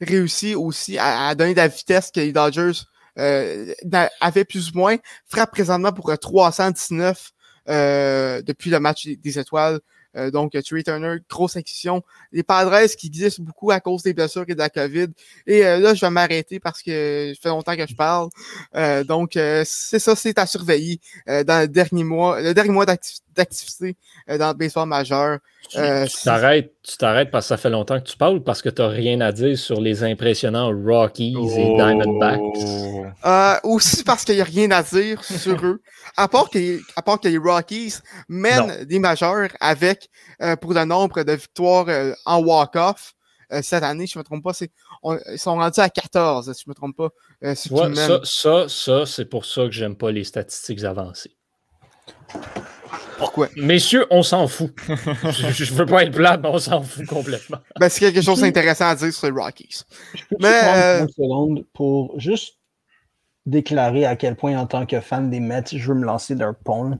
réussi aussi à, donner de la vitesse que les Dodgers avaient plus ou moins. Frappe présentement pour 319 depuis le match des étoiles euh, donc, Trey Turner, grosse acquisition. Les Padres qui existent beaucoup à cause des blessures et de la COVID. Et euh, là, je vais m'arrêter parce que ça fait longtemps que je parle. Euh, donc, c'est ça, c'est à surveiller dans le dernier mois, le dernier mois d'activité dans le baseball majeur. tu t'arrêtes, tu t'arrêtes parce que ça fait longtemps que tu parles ou parce que tu n'as rien à dire sur les impressionnants Rockies et Diamondbacks? Euh, aussi parce qu'il n'y a rien à dire sur eux. À part que, à part que les Rockies mènent des majeurs avec, euh, pour le nombre de victoires euh, en walk-off. cette année, je ne me trompe pas, ils sont rendus à 14, si je ne me trompe pas. ça, ça, ça c'est pour ça que j'aime pas les statistiques avancées. Pourquoi? Messieurs, on s'en fout. je, ne veux pas être plat, mais on s'en fout complètement. Ben, c'est quelque chose d'intéressant à dire sur les Rockies. Je peux mais, prendre euh... une seconde pour juste déclarer à quel point, en tant que fan des Mets, je veux me lancer d'un pont.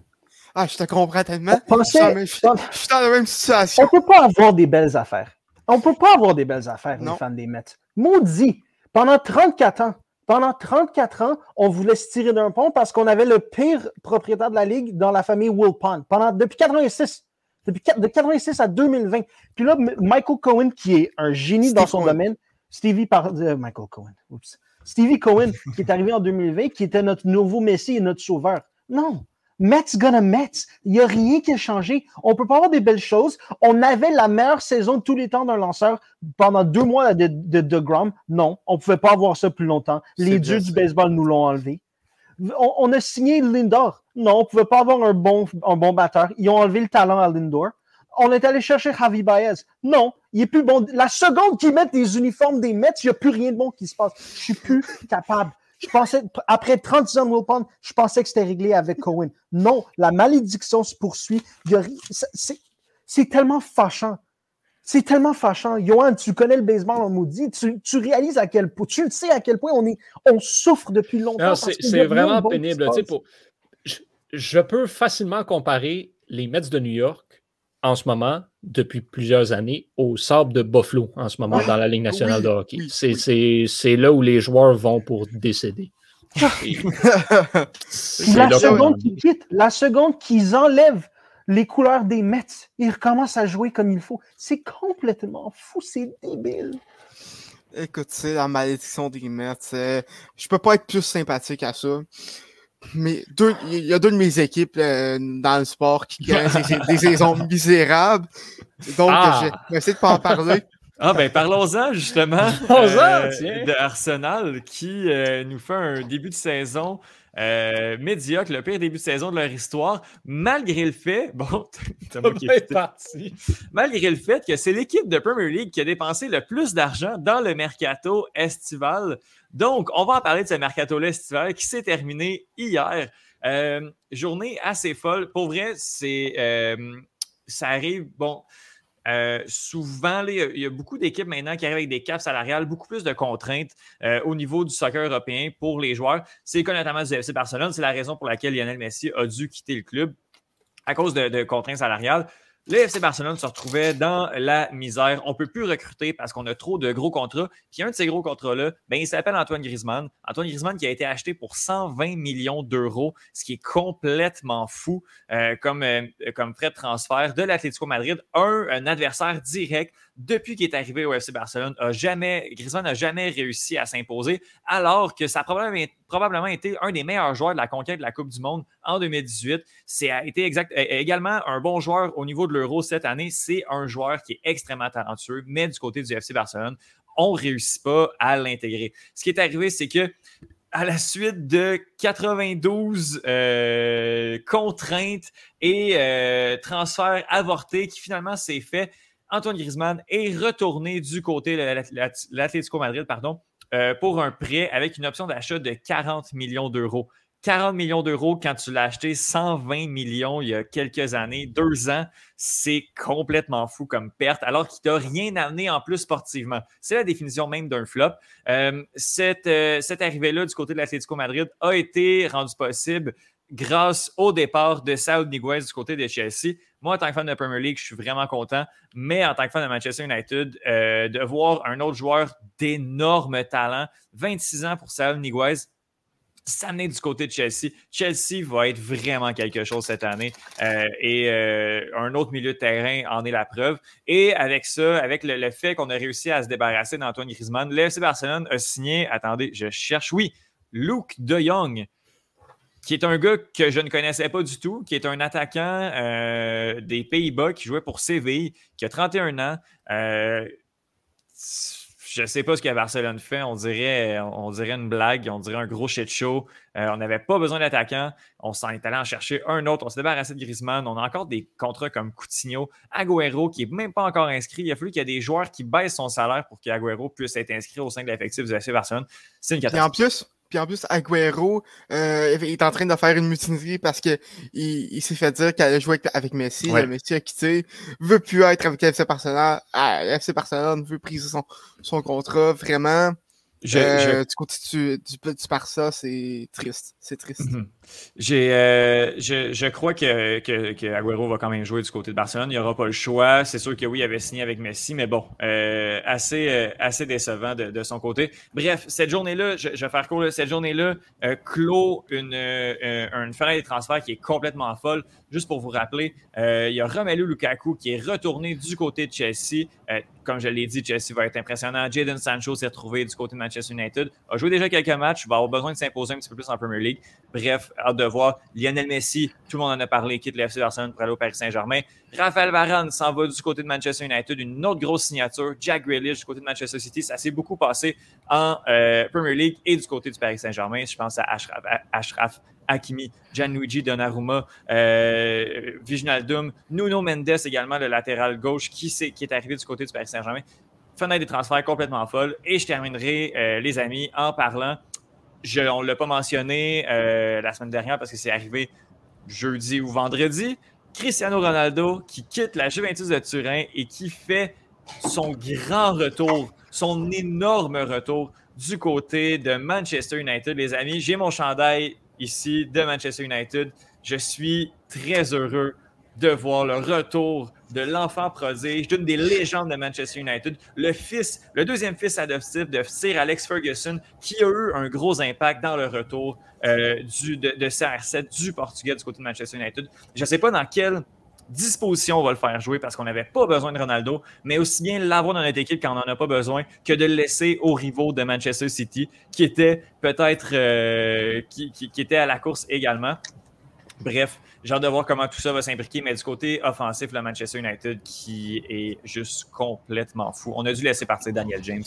Ah, je te comprends tellement. Pensez, je, suis dans, je, suis dans, la même situation. On peut pas avoir des belles affaires. On peut pas avoir des belles affaires, les fans des Mets. Maudit, pendant 34 ans, pendant 34 ans, on voulait se tirer d'un pont parce qu'on avait le pire propriétaire de la ligue dans la famille Wilpon. Pendant, depuis 86. Depuis de 86 à 2020. Puis là, Michael Cohen, qui est un génie dans son domaine, Stevie par, euh, Michael Cohen, oups. Stevie Cohen, qui est arrivé en 2020, qui était notre nouveau Messie et notre sauveur. Non, Mets gonna Mets. Il n'y a rien qui a changé. On peut pas avoir des belles choses. On avait la meilleure saison de tous les temps d'un lanceur pendant deux mois de, de, de Grom. Non, on pouvait pas avoir ça plus longtemps. Les dieux du baseball nous l'ont enlevé. On, a signé Lindor. Non, on pouvait pas avoir un bon, un bon batteur. Ils ont enlevé le talent à Lindor. On est allé chercher Javi Baez. Non, il est plus bon. La seconde qu'ils mettent des uniformes des Mets, il n'y a plus rien de bon qui se passe. Je suis plus capable. Je pensais, après 30 ans de Wilpon, je pensais que c'était réglé avec Cohen. Non, la malédiction se poursuit. C'est tellement fâchant. C'est tellement fâchant. Johan, tu connais le baseball en maudit. Tu, tu, réalises à quel point, tu le sais à quel point on, est, on souffre depuis longtemps. C'est vraiment pénible. je, je, peux facilement comparer les Mets de New York en ce moment, depuis plusieurs années, au sable de Buffalo en ce moment dans la Ligue nationale de hockey. c'est là où les joueurs vont pour décéder. la, seconde qu'ils quittent, la seconde qu'ils enlèvent les couleurs des Mets, ils recommencent à jouer comme il faut. C'est complètement fou, c'est débile. Écoute, c'est la malédiction des Mets. Je peux pas être plus sympathique à ça mais deux, il y a deux de mes équipes euh, dans le sport qui connaissent des, saisons misérables. Donc, ah. je vais essayer de pas en parler. Ah ben parlons-en justement euh, de Arsenal qui euh, nous fait un début de saison euh, médiocre, le pire début de saison de leur histoire, malgré le fait, bon, parti. malgré le fait que c'est l'équipe de Premier League qui a dépensé le plus d'argent dans le mercato estival. Donc, on va en parler de ce mercato estival qui s'est terminé hier. Euh, journée assez folle. Pour vrai, c'est euh, ça arrive. Bon, euh, souvent, il y, a beaucoup d'équipes maintenant qui arrivent avec des caps salariales, beaucoup plus de contraintes euh, au niveau du soccer européen pour les joueurs. C'est le cas notamment du FC Barcelone. C'est la raison pour laquelle Lionel Messi a dû quitter le club à cause de contraintes salariales. Le FC Barcelone se retrouvait dans la misère. On ne peut plus recruter parce qu'on a trop de gros contrats. Puis un de ces gros contrats-là, ben, il s'appelle Antoine Griezmann. Antoine Griezmann qui a été acheté pour 120 millions d'euros, ce qui est complètement fou euh, comme, euh, comme frais de transfert de l'Atlético Madrid. Un, un, adversaire direct depuis qu'il est arrivé au FC Barcelone. A jamais, Griezmann n'a jamais réussi à s'imposer alors que ça a probablement, été un des meilleurs joueurs de la conquête de la Coupe du Monde en 2018. C'est a été exact, également un bon joueur au niveau de l'Euro cette année. C'est un joueur qui est extrêmement talentueux, mais du côté du FC Barcelone, on ne réussit pas à l'intégrer. Ce qui est arrivé, c'est que à la suite de 92 contraintes et transferts avortés qui finalement s'est fait, Antoine Griezmann est retourné du côté de l'Atlético Madrid pardon, pour un prêt avec une option d'achat de 40 millions d'euros. 40 millions d'euros quand tu l'as acheté 120 millions il y a quelques années, deux ans, c'est complètement fou comme perte, alors qu'il t'a rien amené en plus sportivement. C'est la définition même d'un flop. Euh, cette, euh, cette arrivée-là du côté de l'Atlético Madrid a été rendue possible grâce au départ de Saud Niguez du côté de Chelsea. Moi, en tant que fan de Premier League, je suis vraiment content, mais en tant que fan de Manchester United, euh, de voir un autre joueur d'énorme talent, 26 ans pour Saud Niguez, s'amener du côté de Chelsea. Chelsea va être vraiment quelque chose cette année euh, et euh, un autre milieu de terrain en est la preuve. Et avec ça, avec le, fait qu'on a réussi à se débarrasser d'Antoine Griezmann, l'FC Barcelone a signé, attendez, je cherche, oui, Luke de Jong, qui est un gars que je ne connaissais pas du tout, qui est un attaquant euh, des Pays-Bas qui jouait pour CVI, qui a 31 ans je ne sais pas ce que Barcelone fait. On dirait, on dirait une blague, on dirait un gros shit show. Euh, on n'avait pas besoin d'attaquant. On s'en est allé en chercher un autre. On s'est débarrassé de Griezmann. On a encore des contrats comme Coutinho, Agüero, qui n'est même pas encore inscrit. Il a fallu qu'il y ait des joueurs qui baissent son salaire pour qu'Agüero puisse être inscrit au sein de l'effectif du FC Barcelone. C'est une catastrophe. Et en plus, puis en plus, Agüero euh, est en train de faire une mutinerie parce qu'il il, s'est fait dire qu'elle a joué avec, Messi. Messi a quitté, veut plus être avec FC Barcelone. Ah, FC Barcelone veut priser son, son contrat. Vraiment, je, euh, Du côté du, c'est triste. C'est triste. Mhm. Euh, je, crois que, que, Agüero va quand même jouer du côté de Barcelone. Il n'y aura pas le choix. C'est sûr que oui, il avait signé avec Messi, mais bon, euh, assez, assez décevant de, son côté. Bref, cette journée-là, je, vais faire court, cette journée-là clôt une, une fenêtre de transfert qui est complètement folle. Juste pour vous rappeler, il y a Romelu Lukaku qui est retourné du côté de Chelsea comme je l'ai dit, Chelsea va être impressionnant. Jaden Sancho s'est retrouvé du côté de Manchester United. A joué déjà quelques matchs, va avoir besoin de s'imposer un petit peu plus en Premier League. Bref, hâte de voir. Lionel Messi, tout le monde en a parlé, quitte le FC Barcelone pour aller au Paris Saint-Germain. Raphaël Varane s'en va du côté de Manchester United. Une autre grosse signature. Jack Grealish du côté de Manchester City. Ça s'est beaucoup passé en euh, Premier League et du côté du Paris Saint-Germain. Je pense à Ashraf, Hakimi, Gianluigi Donnarumma, euh, Nuno Mendes également, le latéral gauche qui, est, qui est arrivé du côté du Paris Saint-Germain. Fenêtre des transferts complètement folle. Et je terminerai, euh, les amis, en parlant. On ne l'a pas mentionné euh, la semaine dernière parce que c'est arrivé jeudi ou vendredi. Cristiano Ronaldo qui quitte la Juventus de Turin et qui fait son grand retour, son énorme retour du côté de Manchester United. Les amis, j'ai mon chandail ici de Manchester United. Je suis très heureux de voir le retour de l'enfant prodige, d'une des légendes de Manchester United, le fils, le deuxième fils adoptif de Sir Alex Ferguson, qui a eu un gros impact dans le retour euh, du, de, de, CR7 du Portugais du côté de Manchester United. Je ne sais pas dans quelle disposition on va le faire jouer parce qu'on n'avait pas besoin de Ronaldo, mais aussi bien l'avoir dans notre équipe quand on n'en a pas besoin que de le laisser aux rivaux de Manchester City, qui était peut-être euh, qui, était à la course également. Bref, j'ai hâte de voir comment tout ça va s'imbriquer, mais du côté offensif, le Manchester United qui est juste complètement fou. On a dû laisser partir Daniel James.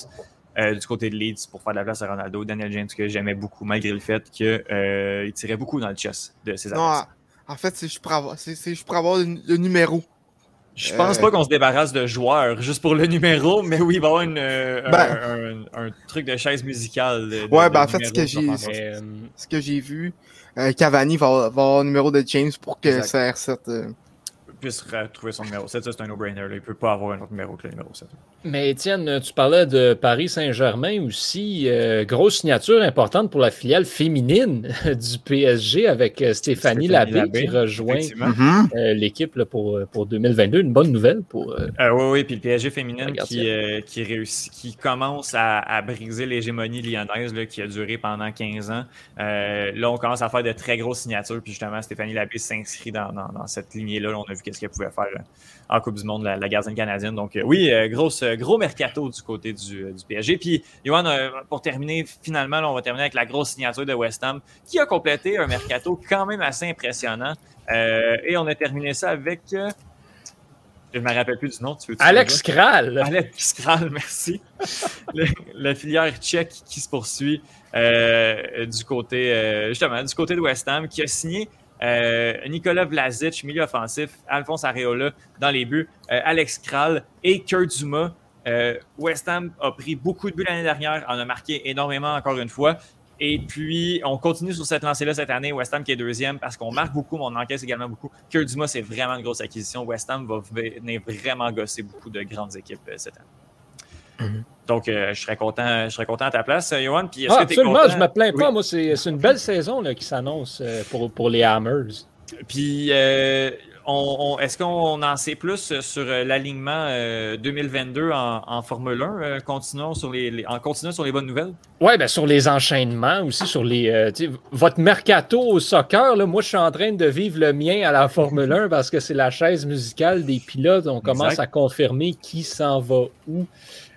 Euh, du côté de Leeds pour faire de la place à Ronaldo. Daniel James que j'aimais beaucoup, malgré le fait qu'il euh, tirait beaucoup dans le chess de ses adversaires. En fait, c'est je pourrais avoir, le, numéro. Je pense pas qu'on se débarrasse de joueurs juste pour le numéro, mais oui, il va y avoir une, euh, ben- un, truc de chaise musicale. ouais, ben en fait, ce que j'ai ce que j'ai vu, euh, Cavani va, va, avoir le numéro de James pour que CR7 puisse retrouver son numéro 7. Ça, c'est un no-brainer. Il ne peut pas avoir un autre numéro que le numéro 7. Mais Étienne, tu parlais de Paris Saint-Germain aussi. Euh, grosse signature importante pour la filiale féminine du PSG avec euh, Stéphanie, Labbé, qui rejoint mhm. euh, l'équipe pour, pour 2022. Une bonne nouvelle pour. oui, oui. Puis le PSG féminine qui, qui, réussit, qui commence à, briser l'hégémonie lyonnaise là, qui a duré pendant 15 ans. là, on commence à faire de très grosses signatures. Puis justement, Stéphanie Labbé s'inscrit dans, dans, cette lignée-là. On a vu qu'est-ce qu'elle pouvait faire euh, en Coupe du Monde, la, gardienne canadienne. Donc, euh, oui, euh, gros mercato du côté du, PSG. Puis, Johan, pour terminer, finalement, on va terminer avec la grosse signature de West Ham, qui a complété un mercato quand même assez impressionnant. et on a terminé ça avec Je ne me rappelle plus du nom. Tu veux Alex Kral. Alex Kral, merci. la filière tchèque qui se poursuit euh, du côté, justement, du côté de West Ham, qui a signé euh, Nicolas Vlasic, milieu offensif, Alphonse Areola dans les buts, Alex Kral et Kurt Zuma. West Ham a pris beaucoup de buts l'année dernière, en a marqué énormément encore une fois. Et puis, on continue sur cette lancée-là cette année. West Ham qui est deuxième parce qu'on marque beaucoup, mais on encaisse également beaucoup. Kurt c'est vraiment une grosse acquisition. West Ham va venir vraiment gosser beaucoup de grandes équipes euh, cette année. Mhm. Donc, euh, je, serais content, je serais content à ta place, euh, Johan. Puis, ah, absolument, je ne me plains pas. Moi, c'est une belle saison là, qui s'annonce pour, pour les Hammers. Puis, est-ce qu'on en sait plus sur l'alignement 2022 euh, en, Formule 1, euh, continuons sur les, en continuant sur les bonnes nouvelles? Oui, bien sur les enchaînements, aussi sur les. Euh, votre mercato au soccer, là, moi je suis en train de vivre le mien à la Formule 1 parce que c'est la chaise musicale des pilotes. On commence à confirmer qui s'en va où.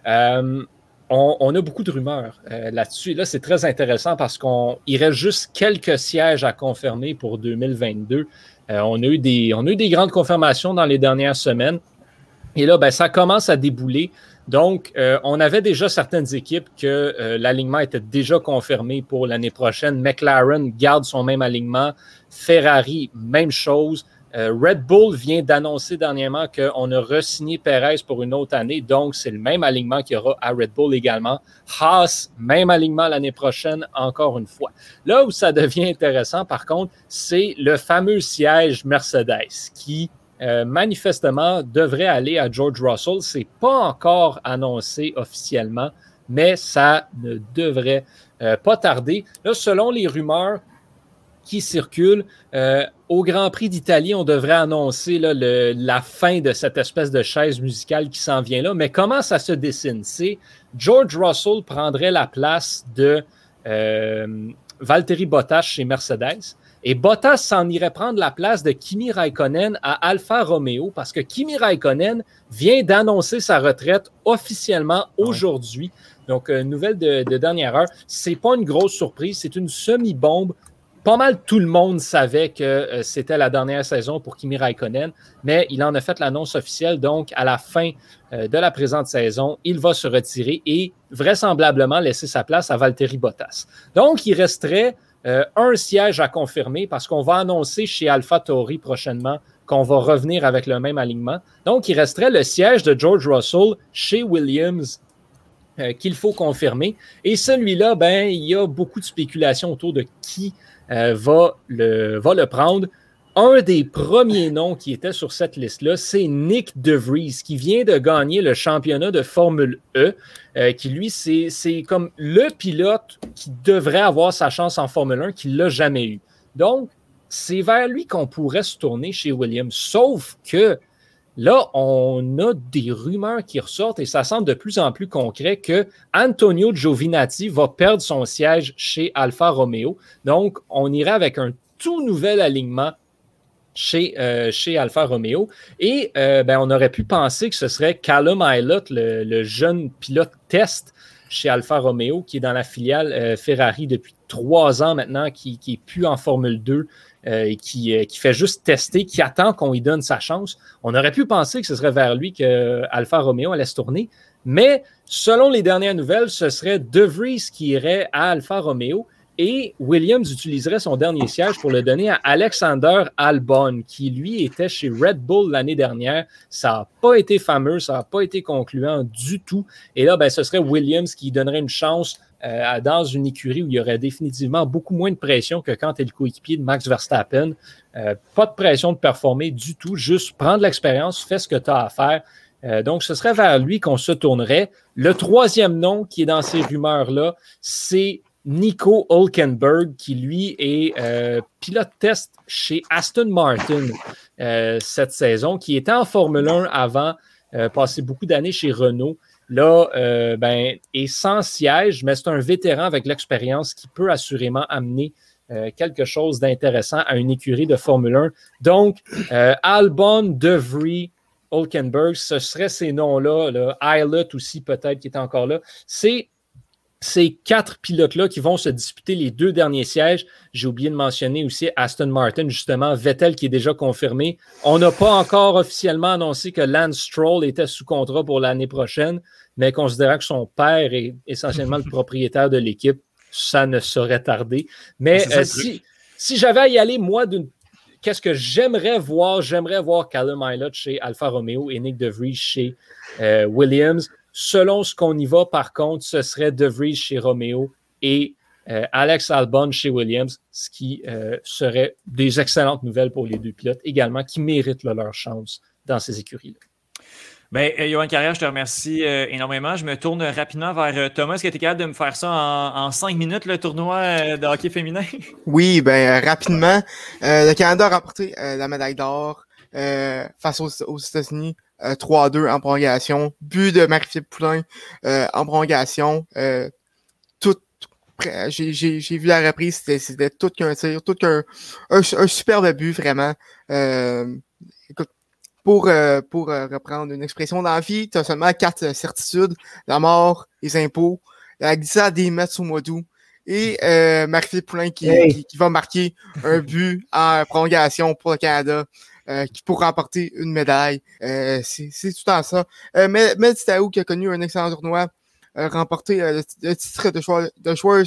On, on, a beaucoup de rumeurs là-dessus. Là, c'est très intéressant parce qu'il reste juste quelques sièges à confirmer pour 2022. Euh, on, a eu des, grandes confirmations dans les dernières semaines. Et là, ben, ça commence à débouler. Donc, euh, on avait déjà certaines équipes que euh, l'alignement était déjà confirmé pour l'année prochaine. McLaren garde son même alignement. Ferrari, même chose. Euh, Red Bull vient d'annoncer dernièrement qu'on a re-signé Perez pour une autre année, donc c'est le même alignement qu'il y aura à Red Bull également. Haas, même alignement l'année prochaine, encore une fois. Là où ça devient intéressant, par contre, c'est le fameux siège Mercedes qui euh, manifestement devrait aller à George Russell. C'est pas encore annoncé officiellement, mais ça ne devrait euh, pas tarder. Là, selon les rumeurs, qui circulent. Euh, au Grand Prix d'Italie, on devrait annoncer la fin de cette espèce de chaise musicale qui s'en vient là. Mais comment ça se dessine? C'est George Russell prendrait la place de euh, Valtteri Bottas chez Mercedes. Et Bottas s'en irait prendre la place de Kimi Raikkonen à Alfa Romeo parce que Kimi Raikkonen vient d'annoncer sa retraite officiellement aujourd'hui. Donc, nouvelle de, de dernière heure. C'est pas une grosse surprise, c'est une semi-bombe pas mal tout le monde savait que euh, c'était la dernière saison pour Kimi Raikkonen, mais il en a fait l'annonce officielle. Donc, à la fin euh, de la présente saison, il va se retirer et vraisemblablement laisser sa place à Valtteri Bottas. Donc, il resterait euh, un siège à confirmer parce qu'on va annoncer chez Alpha Tauri prochainement qu'on va revenir avec le même alignement. Donc, il resterait le siège de George Russell chez Williams qu'il faut confirmer. Et celui-là, ben, il y a beaucoup de spéculations autour de qui euh, va, le, prendre. Un des premiers noms qui était sur cette liste-là, c'est Nick DeVries, qui vient de gagner le championnat de Formule E, euh, qui lui, c'est comme le pilote qui devrait avoir sa chance en Formule 1, qui ne l'a jamais eu. Donc, c'est vers lui qu'on pourrait se tourner chez Williams. Sauf que Là, on a des rumeurs qui ressortent et ça semble de plus en plus concret que Antonio Giovinazzi va perdre son siège chez Alfa Romeo. Donc, on irait avec un tout nouvel alignement chez, euh, Alfa Romeo. Et euh, ben, on aurait pu penser que ce serait Callum Aylott, le, jeune pilote test chez Alfa Romeo, qui est dans la filiale euh, Ferrari depuis trois ans maintenant, qui n'est plus en Formule 2, euh, euh, qui, fait juste tester, qui attend qu'on lui donne sa chance. On aurait pu penser que ce serait vers lui que Alfa Romeo allait se tourner, mais selon les dernières nouvelles, ce serait De Vries qui irait à Alfa Romeo et Williams utiliserait son dernier siège pour le donner à Alexander Albon, qui lui était chez Red Bull l'année dernière. Ça n'a pas été fameux, ça n'a pas été concluant du tout. Et là, ben, ce serait Williams qui donnerait une chance euh, dans une écurie où il y aurait définitivement beaucoup moins de pression que quand tu es le coéquipier de Max Verstappen. Euh, pas de pression de performer du tout, juste prendre l'expérience, fais ce que tu as à faire. Euh, donc, ce serait vers lui qu'on se tournerait. Le troisième nom qui est dans ces rumeurs-là, c'est Nico Hulkenberg, qui lui est pilote test chez Aston Martin cette saison, qui était en Formule 1 avant, passé beaucoup d'années chez Renault. Là, euh, ben, est sans siège, mais c'est un vétéran avec l'expérience qui peut assurément amener euh, quelque chose d'intéressant à une écurie de Formule 1. Donc, euh, Albon, DeVry, Hulkenberg, ce seraient ces noms-là. Là. aussi, peut-être, qui est encore là. C'est ces quatre pilotes-là qui vont se disputer les deux derniers sièges. J'ai oublié de mentionner aussi Aston Martin, justement, Vettel qui est déjà confirmé. On n'a pas encore officiellement annoncé que Lance Stroll était sous contrat pour l'année prochaine, mais considérant que son père est essentiellement le propriétaire de l'équipe, ça ne saurait tarder. Mais euh, si, si j'avais à y aller, moi, d'une qu'est-ce que j'aimerais voir? J'aimerais voir Callum Ilott chez Alfa Romeo et Nick DeVries chez euh, Williams. Selon ce qu'on y va, par contre, ce serait DeVries chez Romeo et euh, Alex Albon chez Williams, ce qui euh, serait des excellentes nouvelles pour les deux pilotes également qui méritent leur chance dans ces écuries-là. Bien, Johan Carrière, je te remercie énormément. Je me tourne rapidement vers Thomas. Est-ce que tu es capable de me faire ça en, cinq minutes, le tournoi de hockey féminin? Oui, ben rapidement. le Canada a remporté la médaille d'or face aux États-Unis 3-2 euh, en prolongation. But de Marie-Philippe Poulain euh, en prolongation. Euh, tout, j'ai vu la reprise, c'était tout qu'un tir, tout qu'un un, superbe but, vraiment. écoute, pour, pour reprendre une expression dans la vie, tu as seulement quatre certitudes, la mort, les impôts, la glissade des d'août et Marie-Philippe Poulain qui, qui, qui, va marquer un but en prolongation pour le Canada. Euh, qui pour remporter une médaille. Euh, c'est tout le temps ça. Euh, Mel Titaou, qui a connu un excellent tournoi, a remporté le, titre de choix de joueur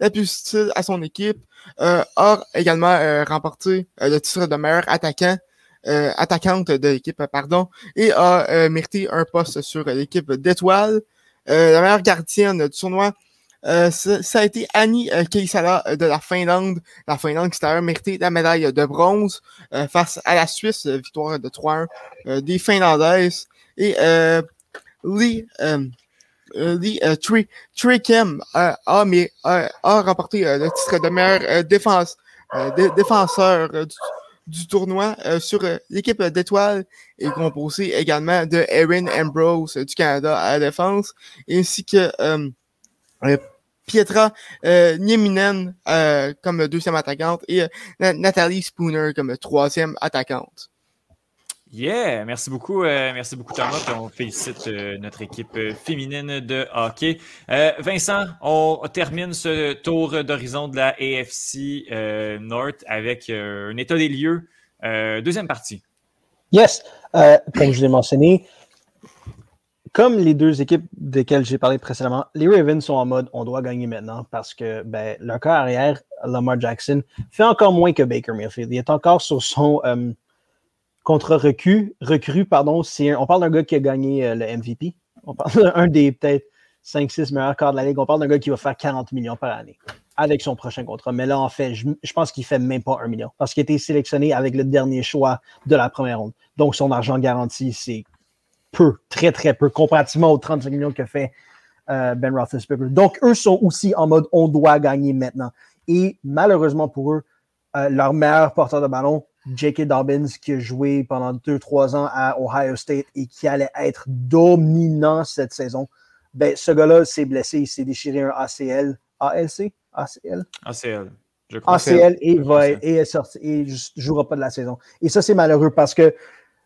la plus utile à son équipe, a également remporté le titre de meilleur attaquant. attaquante de l'équipe, pardon, et a mérité un poste sur l'équipe d'étoiles. la meilleure gardienne du tournoi euh, ça, a été Annie euh, Keisala euh, de la Finlande. La Finlande qui a mérité la médaille de bronze face à la Suisse, victoire de 3-1 des Finlandaises. Et Lee, Lee Trickham a, a, remporté le titre de meilleur défense, défenseur du, tournoi sur l'équipe d'étoiles est composée également de Erin Ambrose du Canada à la défense, ainsi que Pietra euh, Nieminen euh, comme deuxième attaquante et euh, Nathalie Spooner comme troisième attaquante. Yeah, merci beaucoup, euh, merci beaucoup Thomas. on félicite notre équipe féminine de hockey. Vincent, on termine ce tour d'horizon de la AFC North avec un état des lieux. deuxième partie. Yes, comme je l'ai mentionné, comme les deux équipes desquelles j'ai parlé précédemment, les Ravens sont en mode on doit gagner maintenant parce que ben, leur corps arrière, Lamar Jackson, fait encore moins que Baker Mayfield. Il est encore sur son euh, contre recru, pardon, on parle d'un gars qui a gagné euh, le MVP. On parle d'un des peut-être 5-6 meilleurs corps de la ligue. On parle d'un gars qui va faire 40 millions par année avec son prochain contrat. Mais là, en fait, je, pense qu'il fait même pas un million parce qu'il a été sélectionné avec le dernier choix de la première ronde. Donc, son argent garanti, c'est peu, très, très peu, comparativement aux 35 millions que fait euh, Ben Roethlisberger. Donc, eux sont aussi en mode on doit gagner maintenant. Et malheureusement pour eux, euh, leur meilleur porteur de ballon, J.K. Dobbins, qui a joué pendant 2-3 ans à Ohio State et qui allait être dominant cette saison, ben, ce gars-là s'est blessé, il s'est déchiré un ACL. ALC? ACL? ACL. Je crois. ACL et, va, et est sorti et ne jouera pas de la saison. Et ça, c'est malheureux parce que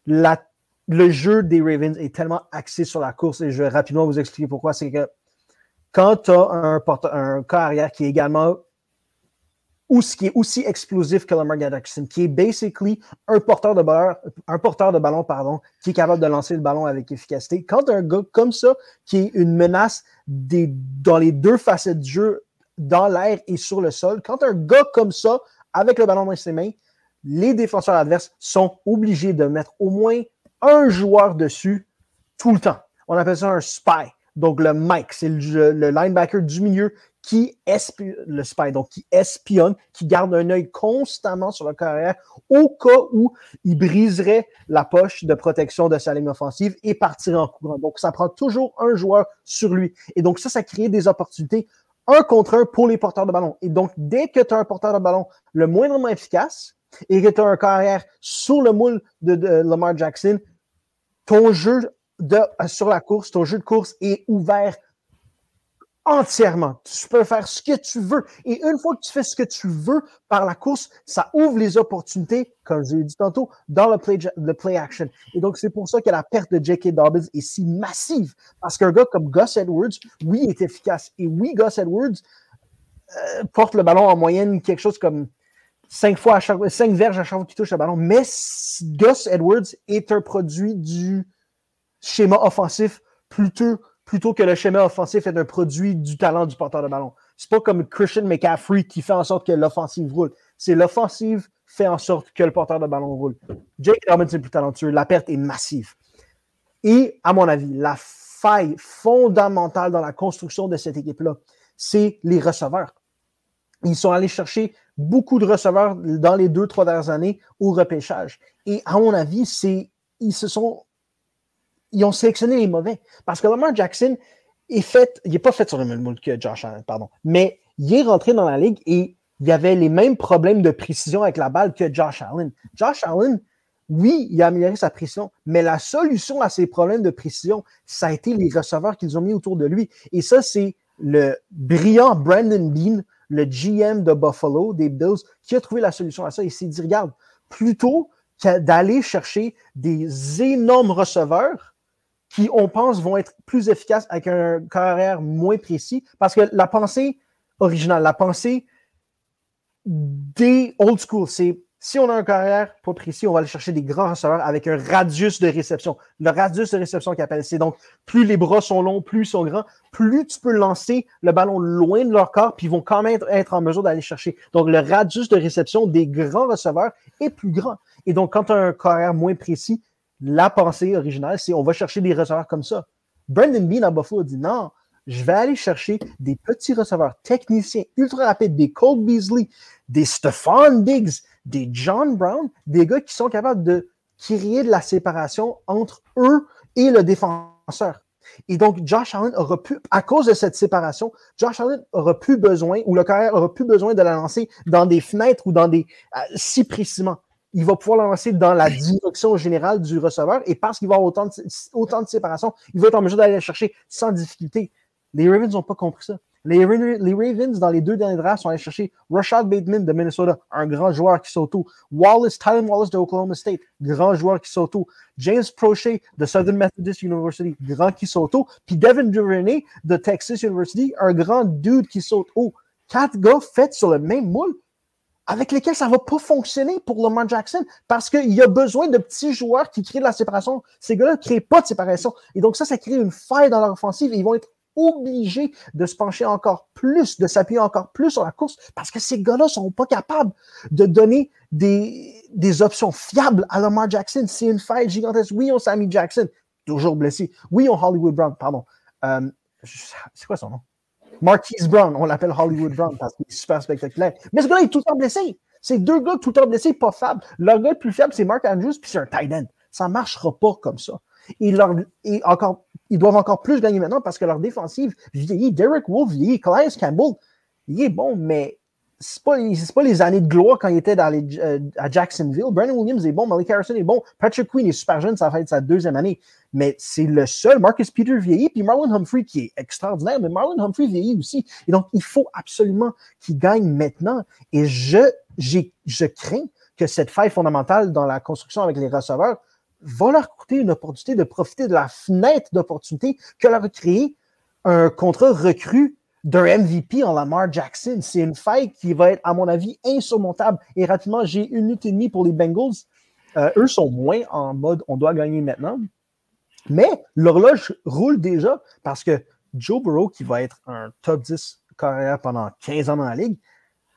la le jeu des Ravens est tellement axé sur la course et je vais rapidement vous expliquer pourquoi. C'est que quand tu as un, un carrière qui est également ou qui est aussi explosif que Lamar Jackson, qui est basically un porteur de ballon, un porteur de ballon, pardon, qui est capable de lancer le ballon avec efficacité. Quand as un gars comme ça, qui est une menace des, dans les deux facettes du jeu, dans l'air et sur le sol, quand un gars comme ça, avec le ballon dans ses mains, les défenseurs adverses sont obligés de mettre au moins un joueur dessus tout le temps. On appelle ça un spy. Donc, le Mike, c'est le, linebacker du milieu qui espionne, qui espionne, qui garde un œil constamment sur le carrière au cas où il briserait la poche de protection de sa ligne offensive et partirait en courant. Donc, ça prend toujours un joueur sur lui. Et donc, ça, ça crée des opportunités un contre un pour les porteurs de ballon. Et donc, dès que tu as un porteur de ballon le moindrement efficace et que tu as un carrière sur le moule de Lamar Jackson, ton jeu de, sur la course, ton jeu de course est ouvert entièrement. Tu peux faire ce que tu veux. Et une fois que tu fais ce que tu veux par la course, ça ouvre les opportunités, comme je l'ai dit tantôt, dans le play, le play action. Et donc, c'est pour ça que la perte de J.K. Dobbins est si massive. Parce qu'un gars comme Gus Edwards, oui, est efficace. Et oui, Gus Edwards euh, porte le ballon en moyenne quelque chose comme 5 fois 5 verges à chaque fois qu'il touche le ballon. Mais Gus Edwards est un produit du schéma offensif plutôt plutôt que le schéma offensif est un produit du talent du porteur de ballon. C'est pas comme Christian McCaffrey qui fait en sorte que l'offensive roule. C'est l'offensive fait en sorte que le porteur de ballon roule. Jake Dobbins est plus talentueux. La perte est massive. Et, à mon avis, la faille fondamentale dans la construction de cette équipe-là, c'est les receveurs. Ils sont allés chercher beaucoup de receveurs dans les deux, trois dernières années au repêchage. Et à mon avis, c'est, ils se sont ils ont sélectionné les mauvais. Parce que Lamar Jackson est fait, il n'est pas fait sur le même que Josh Allen, pardon, mais il est rentré dans la ligue et il y avait les mêmes problèmes de précision avec la balle que Josh Allen. Josh Allen, oui, il a amélioré sa précision, mais la solution à ces problèmes de précision, ça a été les receveurs qu'ils ont mis autour de lui. Et ça, c'est le brillant Brandon Bean, le GM de Buffalo, des Bills, qui a trouvé la solution à ça. Il s'est dit, regarde, plutôt que d'aller chercher des énormes receveurs, qui, on pense, vont être plus efficaces avec un carrière moins précis. Parce que la pensée originale, la pensée des old school, c'est si on a un carrière pas précis, on va aller chercher des grands receveurs avec un radius de réception. Le radius de réception qu'ils appellent, c'est donc plus les bras sont longs, plus ils sont grands, plus tu peux lancer le ballon loin de leur corps, puis ils vont quand même être en mesure d'aller chercher. Donc, le radius de réception des grands receveurs est plus grand. Et donc, quand tu as un carrière moins précis, la pensée originale, c'est on va chercher des receveurs comme ça. Brandon Bean à Buffalo a dit non, je vais aller chercher des petits receveurs techniciens ultra rapides, des Cole Beasley, des Stephon Diggs, des John Brown, des gars qui sont capables de créer de la séparation entre eux et le défenseur. Et donc, Josh Allen aura pu, à cause de cette séparation, Josh Allen aura pu besoin, ou le carrière aura pu besoin de la lancer dans des fenêtres ou dans des, euh, si précisément il va pouvoir lancer dans la direction générale du receveur et parce qu'il va avoir autant de, autant de séparation, il va être en mesure d'aller chercher sans difficulté. Les Ravens n'ont pas compris ça. Les, Ravens, dans les deux derniers drafts, sont allés chercher Rashad Bateman de Minnesota, un grand joueur qui saute Wallace, Tylen Wallace de Oklahoma State, grand joueur qui saute James Prochet de Southern Methodist University, grand qui saute Puis Devin Duvernay de Texas University, un grand dude qui saute haut. Quatre gars faits sur le même moule avec lesquels ça ne va pas fonctionner pour Lamar Jackson parce qu'il y a besoin de petits joueurs qui créent de la séparation. Ces gars-là ne créent pas de séparation. Et donc, ça, ça crée une faille dans leur offensive et ils vont être obligés de se pencher encore plus, de s'appuyer encore plus sur la course parce que ces gars-là sont pas capables de donner des, des options fiables à Lamar Jackson. C'est une faille gigantesque. Oui, on Sammy Jackson, toujours blessé. Oui, on Hollywood Brown, pardon. Euh, c'est quoi son nom? Marquise Brown, on l'appelle Hollywood Brown parce qu'il est super spectaculaire. Mais ce gars-là est tout le temps blessé. C'est deux gars tout le temps blessés, pas fiables. Le gars le plus fiable, c'est Mark Andrews, puis c'est un tight end. Ça ne marchera pas comme ça. Et, leur, et encore, ils doivent encore plus gagner maintenant parce que leur défensive vieillit. Derek Wolf vieillit. Calais Campbell, il est bon, mais c'est pas, pas les années de gloire quand il était euh, à Jacksonville. Brandon Williams est bon, Malik Harrison est bon, Patrick Queen est super jeune, ça va être sa deuxième année. Mais c'est le seul, Marcus Peter vieillit, puis Marlon Humphrey qui est extraordinaire, mais Marlon Humphrey vieillit aussi. Et donc, il faut absolument qu'il gagne maintenant. Et je, je crains que cette faille fondamentale dans la construction avec les receveurs va leur coûter une opportunité de profiter de la fenêtre d'opportunité que leur a créé un contrat recru d'un MVP en Lamar Jackson. C'est une faille qui va être, à mon avis, insurmontable. Et rapidement, j'ai une minute et demie pour les Bengals. Euh, eux sont moins en mode on doit gagner maintenant. Mais l'horloge roule déjà parce que Joe Burrow, qui va être un top 10 carrière pendant 15 ans dans la ligue,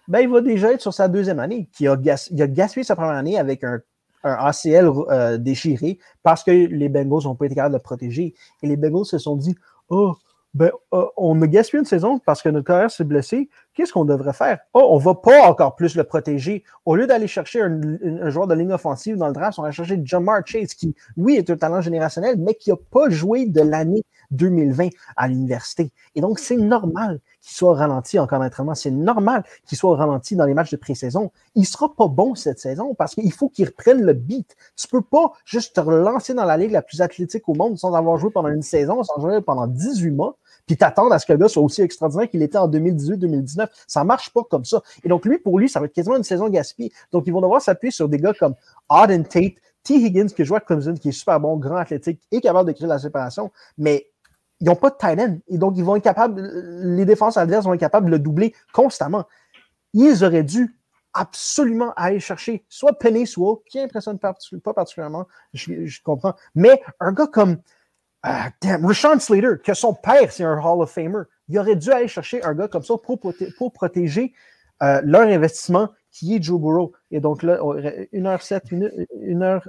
ben, il va déjà être sur sa deuxième année. Qui a, a gaspillé sa première année avec un, ACL euh, déchiré parce que les Bengals n'ont pas été capables de protéger. Et les Bengals se sont dit Oh, ben, euh, on a gaspillé une saison parce que notre carrière s'est blessé, qu'est-ce qu'on devrait faire? Oh, on va pas encore plus le protéger. Au lieu d'aller chercher un, joueur de ligne offensive dans le draft, on va chercher Jamar Chase, qui, oui, est un talent générationnel, mais qui n'a pas joué de l'année 2020 à l'université. Et donc, c'est normal qu'il soit ralenti en camp d'entraînement. C'est normal qu'il soit ralenti dans les matchs de pré-saison. Il sera pas bon cette saison parce qu'il faut qu'il reprenne le beat. Tu peux pas juste te relancer dans la ligue la plus athlétique au monde sans avoir joué pendant une saison, sans jouer pendant 18 mois puis t'attendre à ce que le gars soit aussi extraordinaire qu'il était en 2018-2019. Ça marche pas comme ça. Et donc, lui, pour lui, ça va être quasiment une saison gaspillée. Donc, ils vont devoir s'appuyer sur des gars comme Auden Tate, T. Higgins, qui joue à Clemson, qui est super bon, grand athlétique et capable de créer la séparation, mais ils n'ont pas de tight end. Et donc, ils vont être capables, les défenses adverses vont être capables de le doubler constamment. Ils auraient dû absolument aller chercher soit Penny Swell, qui impressionne pas, particulièrement, je comprends, mais un gars comme ah, damn, Rashawn Slater, que son père, c'est un Hall of Famer. Il aurait dû aller chercher un gars comme ça pour, protéger euh, leur investissement qui est Joe Burrow. Et donc là, 1h07 minutes, 1h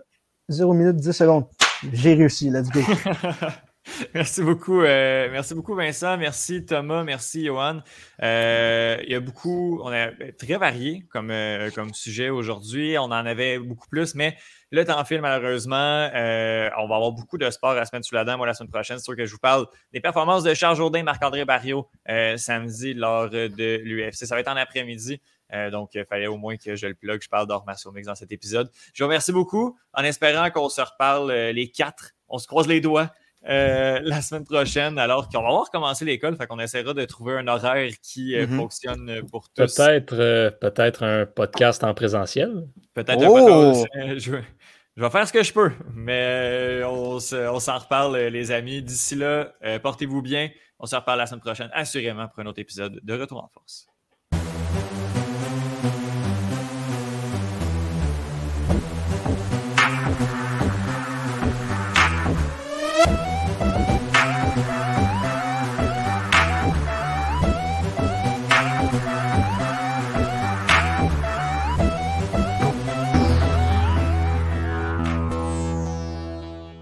0 minutes 10 secondes. J'ai réussi, let's go. merci beaucoup, euh, merci beaucoup Vincent, merci Thomas, merci Johan. Euh, il y a beaucoup, on a très varié comme, comme sujet aujourd'hui. On en avait beaucoup plus, mais le temps file malheureusement. Euh, on va avoir beaucoup de sport la semaine sous la dent. Moi, la semaine prochaine, c'est sûr que je vous parle des performances de Charles Jourdain, Marc-André Barrio euh, samedi lors de l'UFC. Ça va être en après-midi. Euh, donc, il fallait au moins que je le plug. Je parle d'Or Mix dans cet épisode. Je vous remercie beaucoup en espérant qu'on se reparle les quatre. On se croise les doigts. La semaine prochaine, alors qu'on va avoir commencé l'école, fait qu'on essaiera de trouver un horaire qui mm-hmm. fonctionne pour tous. Peut-être peut un podcast en présentiel. Peut-être un oh! podcast. Je vais faire ce que je peux, mais euh, on, s'en reparle, euh, les amis. D'ici là, euh, portez-vous bien. On se reparle la semaine prochaine, assurément, pour un autre épisode de Retour en force.